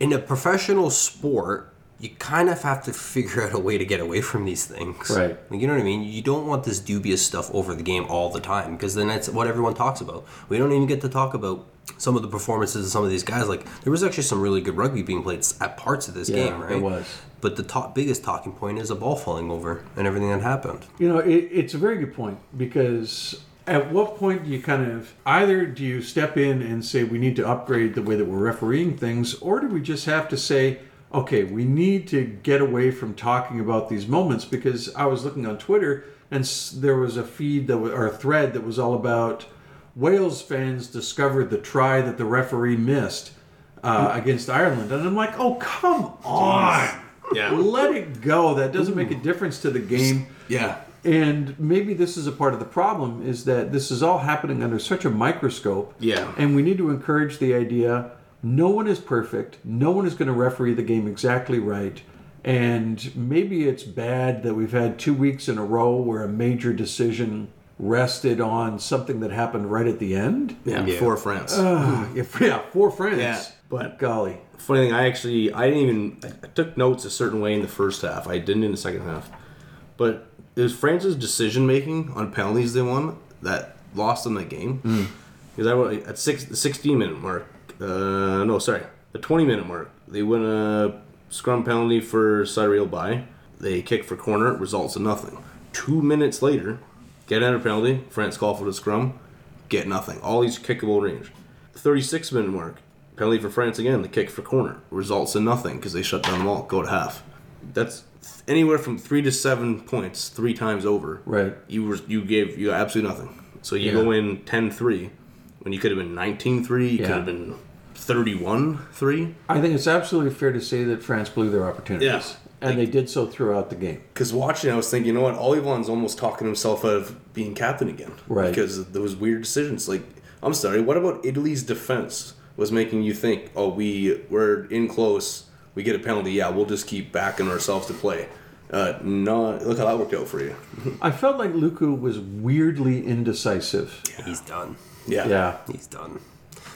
in a professional sport, you kind of have to figure out a way to get away from these things. Right. Like, you know what I mean? You don't want this dubious stuff over the game all the time because then that's what everyone talks about. We don't even get to talk about some of the performances of some of these guys. Like there was actually some really good rugby being played at parts of this Yeah, game, right? there was. But the top, biggest talking point is a ball falling over and everything that happened. You know, it, it's a very good point because at what point do you kind of either do you step in and say we need to upgrade the way that we're refereeing things, or do we just have to say, okay, we need to get away from talking about these moments? Because I was looking on Twitter and there was a feed that was, or a thread that was all about Wales fans discovered the try that the referee missed uh, against Ireland, and I'm like, oh come on. Yeah. Let it go. That doesn't make a difference to the game. Yeah. And maybe this is a part of the problem is that this is all happening under such a microscope. Yeah. And we need to encourage the idea no one is perfect. No one is going to referee the game exactly right. And maybe it's bad that we've had two weeks in a row where a major decision rested on something that happened right at the end. Yeah. Yeah. For France. Uh, yeah, for France. Yeah, but- golly. Funny thing, I actually I didn't even I, I took notes a certain way in the first half. I didn't in the second half. But it was France's decision making on penalties they won that lost them the game. Because I went at six the 16 minute mark. Uh, no, sorry, the 20 minute mark. They win a scrum penalty for Cyril Baille. They kick for corner, results in nothing. Two minutes later, get another penalty. France call for the scrum, get nothing. All these kickable range. 36 minute mark. Penalty for France again. The kick for corner results in nothing because they shut down the ball. Go to half. That's anywhere from three to seven points, three times over. Right. You were you gave you got absolutely nothing. So you Yeah. go in 10-3 when you could have been 19-3. You Yeah. could have been 31-3. I think it's absolutely fair to say that France blew their opportunities. Yeah. And they did so throughout the game. Because watching, I was thinking, you know what? Ollivon's almost talking himself out of being captain again. Right. Because of those weird decisions. Like, I'm sorry. What about Italy's defense was making you think, oh, we we're in close, we get a penalty. Yeah, we'll just keep backing ourselves to play. Uh, no, look how that worked out for you. I felt like Lucu was weirdly indecisive. He's done. Yeah. Yeah. He's done.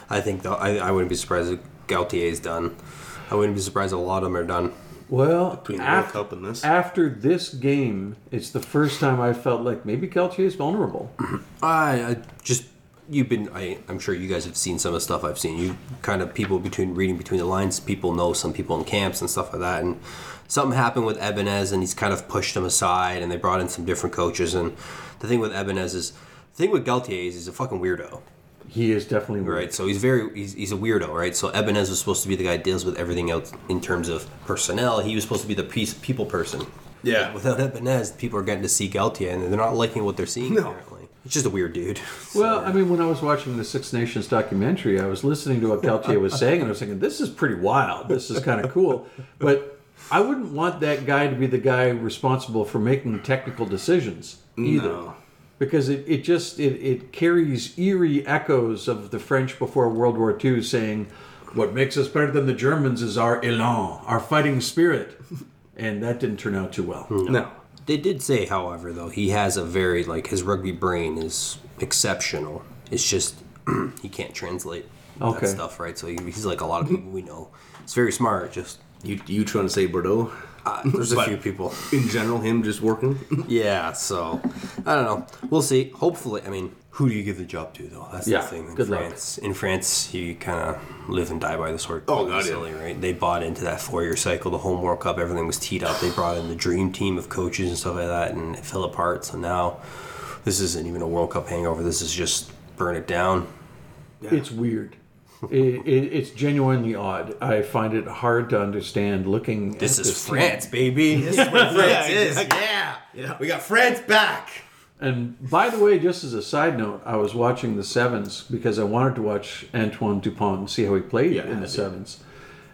I think though I, I wouldn't be surprised if Galthié's done. I wouldn't be surprised if a lot of them are done. Well, Between the World af- Cup and this. after this game, it's the first time I felt like maybe Galthié is vulnerable. I, I just you've been I, I'm sure you guys have seen some of the stuff I've seen. You kind of people between reading between the lines, people know some people in camps and stuff like that. And something happened with Ibañez and he's kind of pushed him aside and they brought in some different coaches and the thing with Ibañez is the thing with Galthié is he's a fucking weirdo. He is definitely weird. Right, so he's very he's, he's a weirdo, right? So Ibañez was supposed to be the guy that deals with everything else in terms of personnel. He was supposed to be the peace, people person. Yeah. Without Ibañez, people are getting to see Galthié, and they're not liking what they're seeing. No. It's just a weird dude. Well, I mean, when I was watching the Six Nations documentary, I was listening to what Galthié was saying, and I was thinking, this is pretty wild. This is kind of cool. But I wouldn't want that guy to be the guy responsible for making technical decisions either. No. Because it, it just it, it carries eerie echoes of the French before World War II saying, What makes us better than the Germans is our elan, our fighting spirit. And that didn't turn out too well. No. They did say, however, though he has a very like his rugby brain is exceptional. It's just he can't translate Okay. that stuff, right? So he, he's like a lot of people we know. It's very smart. Just You you trying to say Bordeaux? uh, there's a But- few people. In general, him just working. Yeah, so I don't know. We'll see. Hopefully, I mean, who do you give the job to though? That's Yeah, the thing. In good luck. France, in France, you kind of live and die by the sword. Oh, God, yeah. silly, right? They bought into that four-year cycle. The home World Cup, everything was teed up. They brought in the dream team of coaches and stuff like that, and it fell apart. So now, this isn't even a World Cup hangover. This is just burn it down. It's weird. It, it, it's genuinely odd. I find it hard to understand looking. This at is this team. France, baby. This is what France is. Yeah. Yeah. we got France back. And by the way, just as a side note, I was watching the sevens because I wanted to watch Antoine Dupont and see how he played Yeah, in the sevens.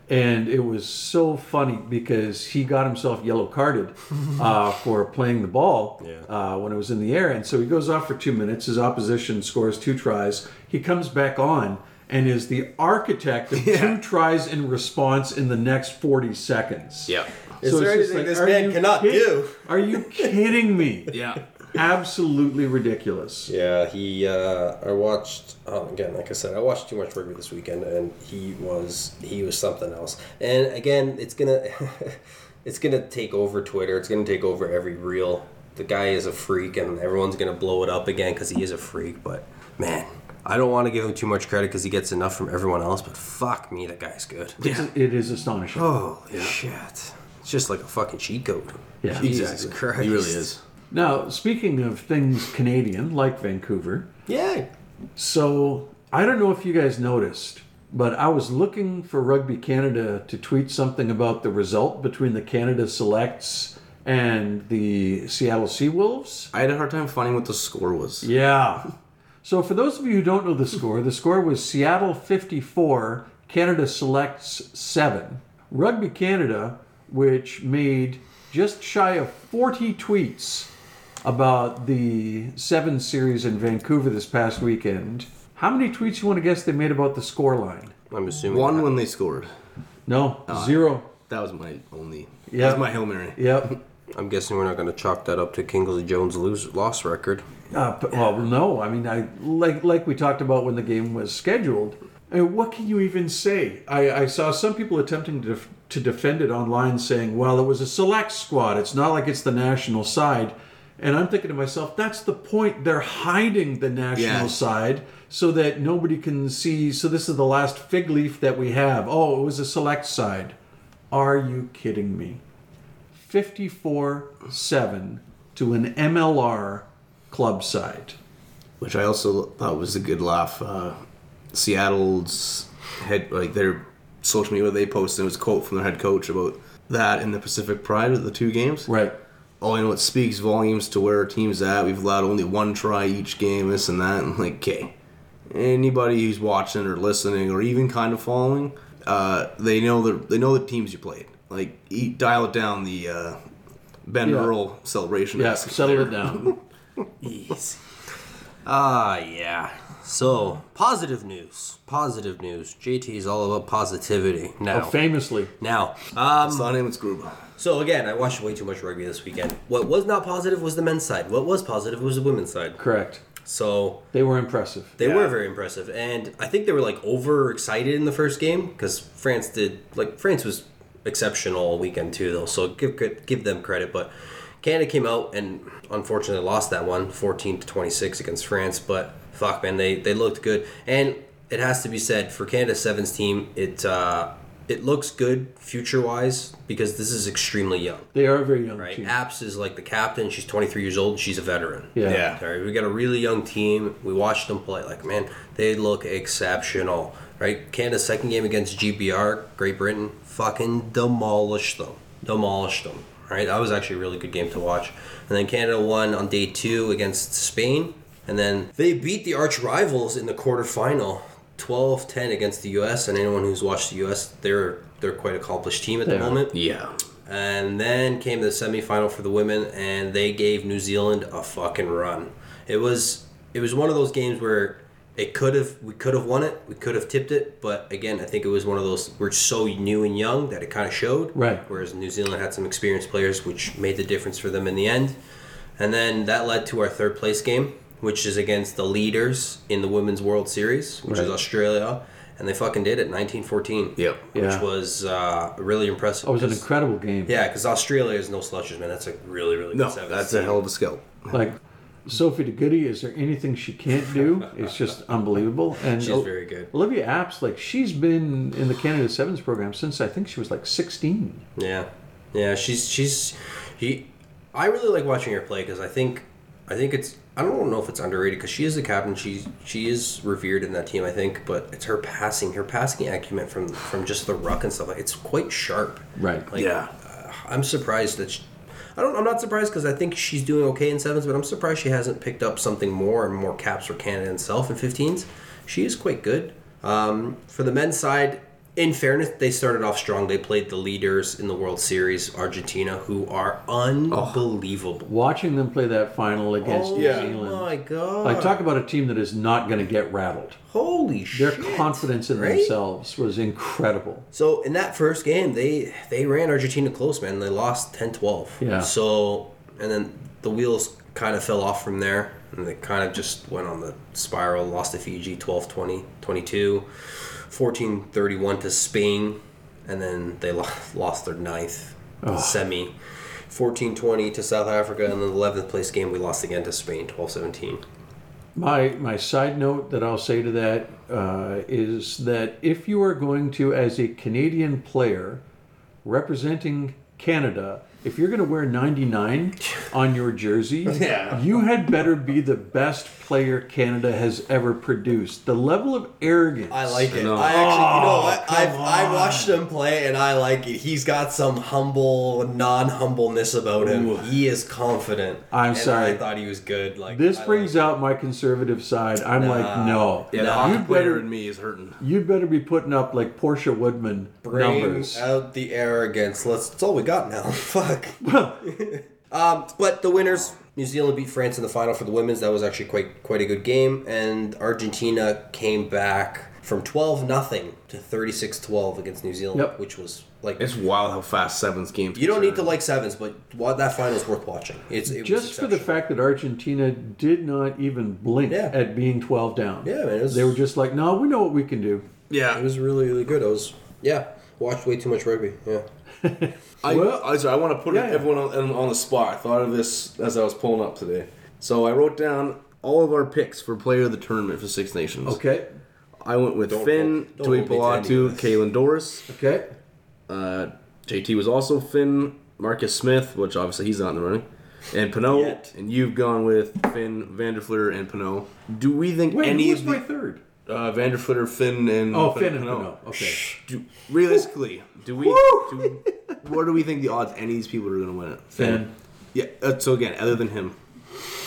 And it was so funny because he got himself yellow carded uh, for playing the ball Yeah. uh, when it was in the air. And so he goes off for two minutes. His opposition scores two tries. He comes back on and is the architect of Yeah. two tries in response in the next 40 seconds. Yeah. Is So there anything like, this man cannot kid- do? Are you kidding me? Yeah. Absolutely ridiculous. Yeah, he. Uh, I watched um, again. Like I said, I watched too much rugby this weekend, and he was he was something else. And again, it's gonna it's gonna take over Twitter. It's gonna take over every reel. The guy is a freak, and everyone's gonna blow it up again because he is a freak. But man, I don't want to give him too much credit because he gets enough from everyone else. But fuck me, that guy's good. It's, it is astonishing. Holy shit! It's just like a fucking cheat code. Yeah. Jesus Exactly. Christ. He really is. Now, speaking of things Canadian, like Vancouver, Yeah. so I don't know if you guys noticed, but I was looking for Rugby Canada to tweet something about the result between the Canada Selects and the Seattle Seawolves. I had a hard time finding what the score was. Yeah. So, for those of you who don't know the score, the score was Seattle 54, Canada Selects 7. Rugby Canada, which made just shy of 40 tweets about the 7 series in Vancouver this past weekend. How many tweets you want to guess they made about the score line? I'm assuming One when they scored. No, zero. That was my only. Yeah. That was my hail mary. Yep. I'm guessing we're not going to chalk that up to Kingsley Jones' lose loss record. Uh, but- well, no. I mean, I like like we talked about when the game was scheduled. I mean, what can you even say? I, I saw some people attempting to def- to defend it online, saying, "Well, it was a select squad. It's not like it's the national side." And I'm thinking to myself, that's the point. They're hiding the national Yeah. side so that nobody can see. So this is the last fig leaf that we have. Oh, it was a select side. Are you kidding me? 54 7 to an MLR club side. which I also thought was a good laugh. Uh, Seattle's head, like their social media, they posted it was a quote from their head coach about that in the Pacific Pride of the two games. Right. Oh, you know, it speaks volumes to where our team's at. We've allowed only one try each game, this and that. And like, okay, anybody who's watching or listening or even kind of following, uh, they know the they know the teams you played. Like, eat, dial it down the uh, Ben Yeah. Earl celebration. Yeah, settle it down. Easy. Ah, yeah. So, positive news. Positive news. JT is all about positivity now. Oh, famously. now, um, It's not him, it's Gruba. So again, I watched way too much rugby this weekend. What was not positive was the men's side. What was positive was the women's side. Correct. So They were impressive. They Yeah. were very impressive, and I think they were like overexcited in the first game because France did like France was exceptional all weekend too, though. So give give- give them credit, but Canada came out and unfortunately lost that one, 14 to twenty six against France. But fuck, man, they they looked good, and it has to be said for Canada sevens team, it uh, it looks good future wise because this is extremely young. They are very young Right, team. Apps is like the captain. She's 23 years old. She's a veteran. Yeah. Yeah. All right, we got a really young team. We watched them play. Like, man, they look exceptional. Right, Canada's second game against GBR, Great Britain, fucking demolished them. Demolished them. Right, that was actually a really good game to watch. And then Canada won on day two against Spain, and then they beat the arch rivals in the quarterfinal, 12-10 against the U.S. And anyone who's watched the U.S., they're they're quite accomplished team at the are. moment. Yeah. And then came the semifinal for the women, and they gave New Zealand a fucking run. It was it was one of those games where It could have we could have won it. We could have tipped it, but again, I think it was one of those we're so new and young that it kind of showed. Right. Whereas New Zealand had some experienced players, which made the difference for them in the end. And then that led to our third place game, which is against the leaders in the Women's World Series, which is Australia, and they fucking did it 1914. Yep. Which Yeah. was uh, really impressive. It was an incredible game. Yeah, because Australia is no slouches, man. That's a really, really No, good sevens that's a hell of a skill. Like Sophie de Goede, is there anything she can't do? It's just unbelievable. And She's O- very good. Olivia Apps, like she's been in the Canada Sevens program since I think she was like 16. Yeah, yeah. She's she's he. I really like watching her play because I think I think it's I don't know if it's underrated because she is the captain. She she is revered in that team. I think, but it's her passing, her passing acumen from from just the ruck and stuff. Like it's quite sharp. Right. Like, Yeah. uh, I'm surprised that. She, I don't. I'm not surprised because I think she's doing okay in sevens, but I'm surprised she hasn't picked up something more and more caps for Canada itself in 15s. She is quite good. Um, for the men's side, in fairness, they started off strong. They played the leaders in the World Series, Argentina, who are unbelievable. Oh, watching them play that final against oh New Yeah. Zealand. Oh my god! Like talk about a team that is not going to get rattled. Holy Their shit! Their confidence in right? themselves was incredible. So in that first game, they they ran Argentina close, man. They lost 10-12. Yeah. So and then the wheels kind of fell off from there, and they kind of just went on the spiral. Lost to Fiji 12-20, 22, 14-31 to Spain, and then they lost their ninth semi. 14-20 to South Africa, and then the 11th place game we lost again to Spain, 12-17. My my side note that I'll say to that uh, is that if you are going to, as a Canadian player representing Canada, if you're going to wear 99 on your jersey, Yeah. you had better be the best player Canada has ever produced. The level of arrogance. I like it. No. I actually, you know Oh, what? I've I watched him play, and I like it. He's got some humble, non-humbleness about him. Ooh. He is confident. I'm and sorry. I thought he was good. Like This I brings like out my conservative side. I'm Nah. like, no. Yeah, Nah. hockey You better- in me is hurting. You'd better be putting up like Portia Woodman Bring numbers. out the arrogance. Let's. That's all we got now. Fuck. um, but the winners, New Zealand beat France in the final for the women's. That was actually quite quite a good game, and Argentina came back from twelve nothing to 36-12 against New Zealand, Yep. which was like It's wild how fast sevens games. You don't need to like sevens, but what that final is worth watching. It's it was Just for the fact that Argentina did not even blink Yeah. at being 12 down. Yeah, man, was- they were just like, no, we know what we can do. Yeah, It was really really good. I was yeah watched way too much rugby. Yeah. I, Well- I, sorry, I want to put Yeah, yeah. everyone on, on the spot. I thought of this as I was pulling up today. So I wrote down all of our picks for player of the tournament for Six Nations. Okay. I went with Don't Finn, hold- don't Tui hold me to any Pilatu, of Doris. Okay. Uh, JT was also Finn, Marcus Smith, which obviously he's not in the running, and Penaud. Yet. And you've gone with Finn, van der Flier, and Penaud. Do we think Wait, any who was of my the third? Uh, van der Flier, Finn, and Oh, Finn and Penaud. Okay. Do, realistically, do we? Do, what do we think the odds any of these people are going to win it? Finn. Yeah. Uh, so again, other than him,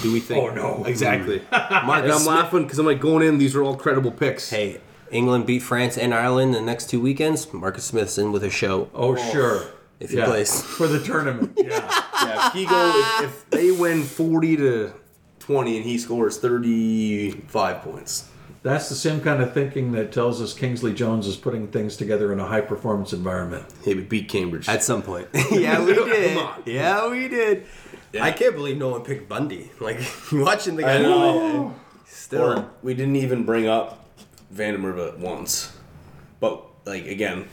do we think? Oh, no. Exactly. Marcus and I'm laughing because I'm like going in. These are all credible picks. Hey, England beat France and Ireland the next two weekends. Marcus Smith's in with a show. Oh, sure. If he plays. For the tournament. Yeah. Yeah, if he go, if, if they win 40 to 20 and he scores 35 points. That's the same kind of thinking that tells us Kingsley Jones is putting things together in a high performance environment. He would beat Cambridge. At some point. yeah, we did. Come on. Yeah, we did. I can't believe no one picked Bundee. Like watching the guy. I know. Still. Or we didn't even bring up Van der Merwe once. But, like, again,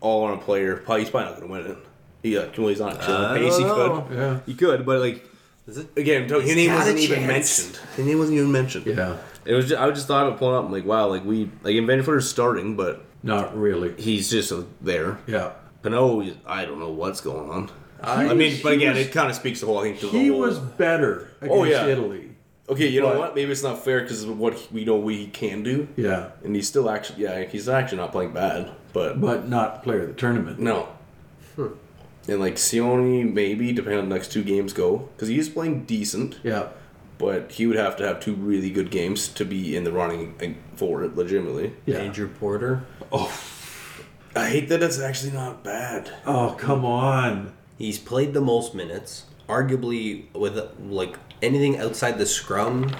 all on a player. Probably, he's probably not going to win it. He, uh, well, he's not at I pace. He could. Yeah. He could, but, like, Is it? again, his name wasn't even mentioned. His name wasn't even mentioned. Yeah. It was. Just, I just thought of pulling up. I'm like, wow, like we like van der Flier's starting, but Not really. he's just uh, there. Yeah. Penaud, I don't know what's going on. I- I mean, but again, was- it kind of speaks to the whole. I think to the He whole. was better against Oh, yeah. Italy. okay. You know what? Maybe it's not fair because of what we know we can do, Yeah. and he's still actually yeah he's actually not playing bad, but But not player of the tournament. no. And like Sione, maybe depending on the next two games go, because he's playing decent, Yeah. But he would have to have two really good games to be in the running for it legitimately. Yeah. Andrew Porter. Oh, I hate that it's actually not bad. Oh, come on. He's played the most minutes, arguably with like anything outside the scrum.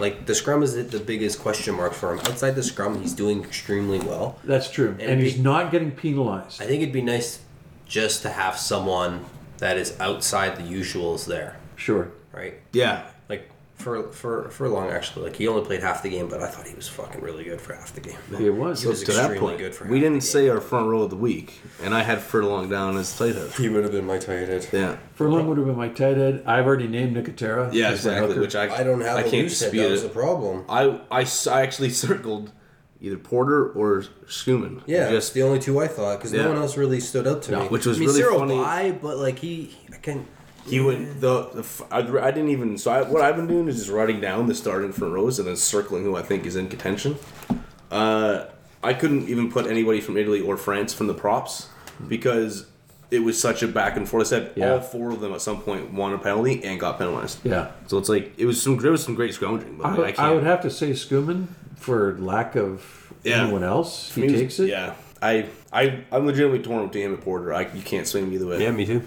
Like the scrum is the, the biggest question mark for him. Outside the scrum, he's doing extremely well. That's true. And, And he's be- not getting penalized. I think it'd be nice just to have someone that is outside the usuals there, Sure. right? Yeah. Like for for for long actually. Like he only played half the game, but I thought he was fucking really good for half the game. It was. He was to that extremely point, good for we didn't the say our front row of the week, and I had Furlong down as tight head. He would have been my tight end. Yeah. Furlong would have been my tight end. I've already named Nicotera. Yeah, as exactly. Which I I don't have I a can't loose head. dispute That was it. the problem. I, I, s- I actually circled either Porter or Schoeman. Yeah, just the only two I thought because Yeah. no one else really stood up to No, me. which was I mean, really Cyril funny. By, but like he, I can. He went the, the I, I didn't even so I, what I've been doing is just writing down the starting front rows and then circling who I think is in contention. Uh, I couldn't even put anybody from Italy or France from the props because it was such a back and forth. I said Yeah. all four of them at some point won a penalty and got penalized. Yeah. So it's like it was some there was some great scrounging, but I, I. I would have to say Schoeman for lack of Yeah. anyone else. He mean, takes it. Yeah, I I I'm legitimately torn with him and Porter. I you can't swing either way. Yeah, me too.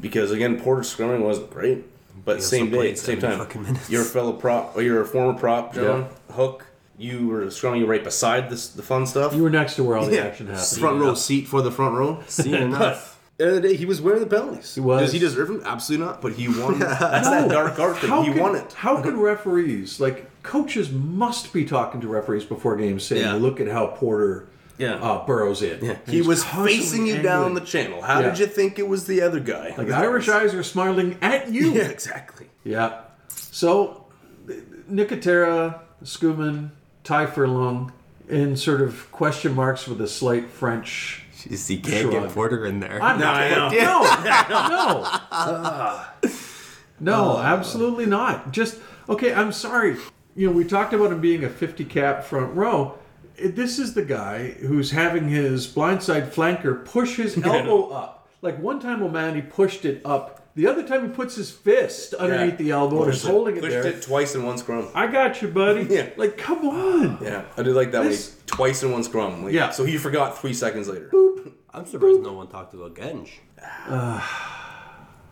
Because again, Porter scrumming wasn't great, but also same day, played same time, fucking minutes. you're a fellow prop or you're a former prop, John Hook. You were scrumming right beside this the fun stuff. You were next to where all the yeah, action happened. front row seat for the front row. Seen enough. At the end of the day, he was wearing the penalties. He was. Does he deserve them? Absolutely not. But he won. That's No. that dark art thing. How He can, won it. How can referees, like coaches, must be talking to referees before games, saying, Yeah. "Look at how Porter Yeah. uh, burrows in." Yeah. He was facing you angry. down the channel. How Yeah. did you think it was the other guy? Like Irish eyes are smiling at you. Yeah, exactly. Yeah. So, Nicotera, Schoeman, Tadhg Furlong, in sort of question marks with a slight French. Jeez, you can't Shrug. get Porter in there. I'm No, not. I know. No, no, no, absolutely not. Just okay. I'm sorry. You know, we talked about him being a 50 cap front row. It- This is the guy who's having his blindside flanker push his elbow up. Like one time, O'Mahony pushed it up. The other time, he puts his fist underneath the elbow and is Pushed it- holding it pushed there. it twice in one scrum. I got you, buddy. Yeah. Like, come on. Yeah, I did like that This- one. Twice in one scrum. Like, Yeah. So he forgot three seconds later. Boop. I'm surprised no one talked about Genge.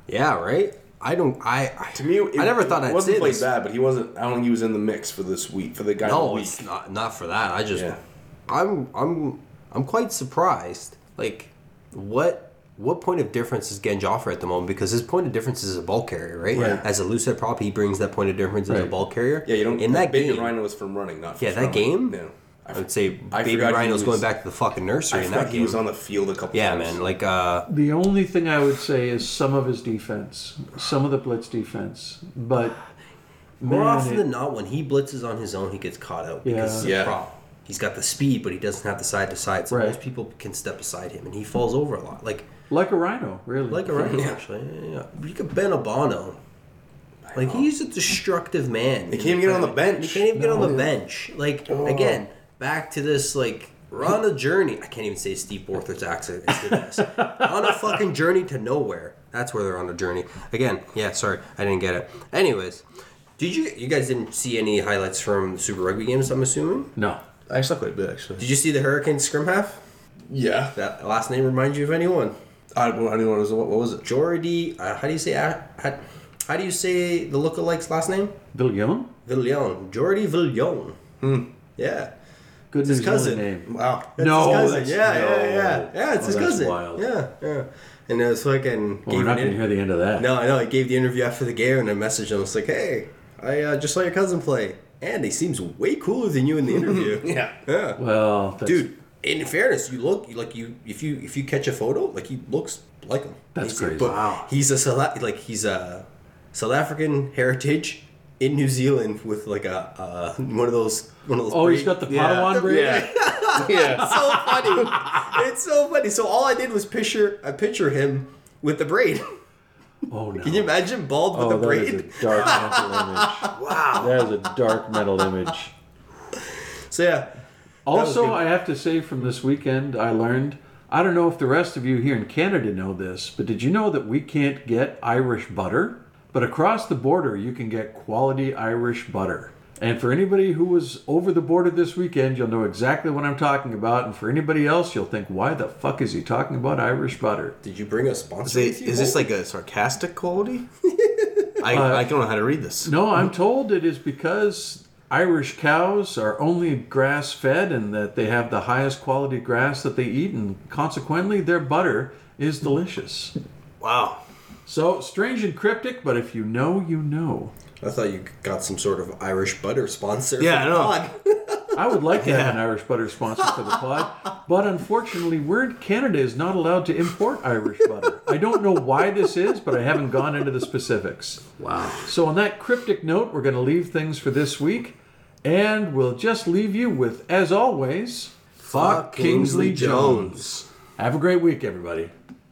yeah, right. I don't. I. I To me, it, I never thought I'd wasn't played bad, but he wasn't. I don't think he was in the mix for this week for the guy. the No, week. it's not. Not for that. I just. Yeah. I'm. I'm. I'm quite surprised. Like, what? What point of difference is Genge offer at the moment? Because his point of difference is a ball carrier, right? Right. As a loose head prop, he brings that point of difference as a ball carrier. Yeah, you don't. In that game, Rhino was from running, not Yeah, that scrumming. game? No, I, I would say I Baby forgot he Rhino's was- going back to the fucking nursery I in forgot that he game. was on the field a couple. Times. Yeah, times. man. Like, uh, The only thing I would say is some of his defense, some of the blitz defense, but More man, often it- than not, when he blitzes on his own, he gets caught out because Yeah. he's a Yeah. prop. He's got the speed, but he doesn't have the side to side. So Right. most people can step beside him, and he falls over a lot. Like like a rhino, really. like a rhino, actually. Yeah, yeah. You could Ben Abano. Like he's a destructive man. He can't even get on the bench. He can't even get on the bench. Like again, back to this like. We're on a journey. I can't even say Steve Borthwick's accent. It's the best. on a fucking journey to nowhere. That's where they're on a journey. Again, yeah, sorry, I didn't get it. Anyways, did you you guys didn't see any highlights from Super Rugby games? I'm assuming. no. I saw quite a bit actually. Did you see the Hurricane scrum half? Yeah. That last name reminds you of anyone? I, well, I didn't know what it was. What, what was it? Jordi. Uh, how do you say? Uh, how, how do you say the lookalike's last name? Viljoen? Viljoen. Jordi Viljoen. Hmm. Yeah. Good His cousin. Name. Wow. That's No, his cousin. yeah, no. yeah, yeah, yeah. It's Oh, his that's cousin. wild. Yeah, yeah. And it was fucking. Well, we're not an going to in- hear the end of that. No, I know. I gave the interview after the game, and I messaged him. I was like, "Hey, I uh, just saw your cousin play, and he seems way cooler than you in the interview." Yeah. yeah. Well, that's, dude. In fairness, you look like you if you if you catch a photo, like he looks like him. That's He's- crazy. But Wow. he's a South like he's a South African heritage in New Zealand with like a uh, one of those one of those. Oh, he's got the Yeah. Padawan braid? Yeah. yeah. so funny. it's so funny. So all I did was picture I picture him with the braid. Oh, no. Can you imagine bald with oh, the braid? is a dark mental image. Wow. That is a dark metal image. So yeah. Also. I have to say from this weekend, I learned. I don't know if the rest of you here in Canada know this, but did you know that we can't get Irish butter? But across the border, you can get quality Irish butter. And for anybody who was over the border this weekend, you'll know exactly what I'm talking about. And for anybody else, you'll think, why the fuck is he talking about Irish butter? Did you bring a Is, sponsor? it, with you, is this like a sarcastic quality? I, I don't know how to read this. No, I'm told it is because Irish cows are only grass fed and that they have the highest quality grass that they eat, and consequently, their butter is delicious. Wow. So, strange and cryptic, but if you know, you know. I thought you got some sort of Irish butter sponsor. Yeah, for I the know. pod. I would like to have an Irish butter sponsor for the pod, but unfortunately, Word Canada is not allowed to import Irish butter. I don't know why this is, but I haven't gone into the specifics. Wow. So, on that cryptic note, we're going to leave things for this week, and we'll just leave you with, as always, Fuck Kingsley Jones. Have a great week, everybody.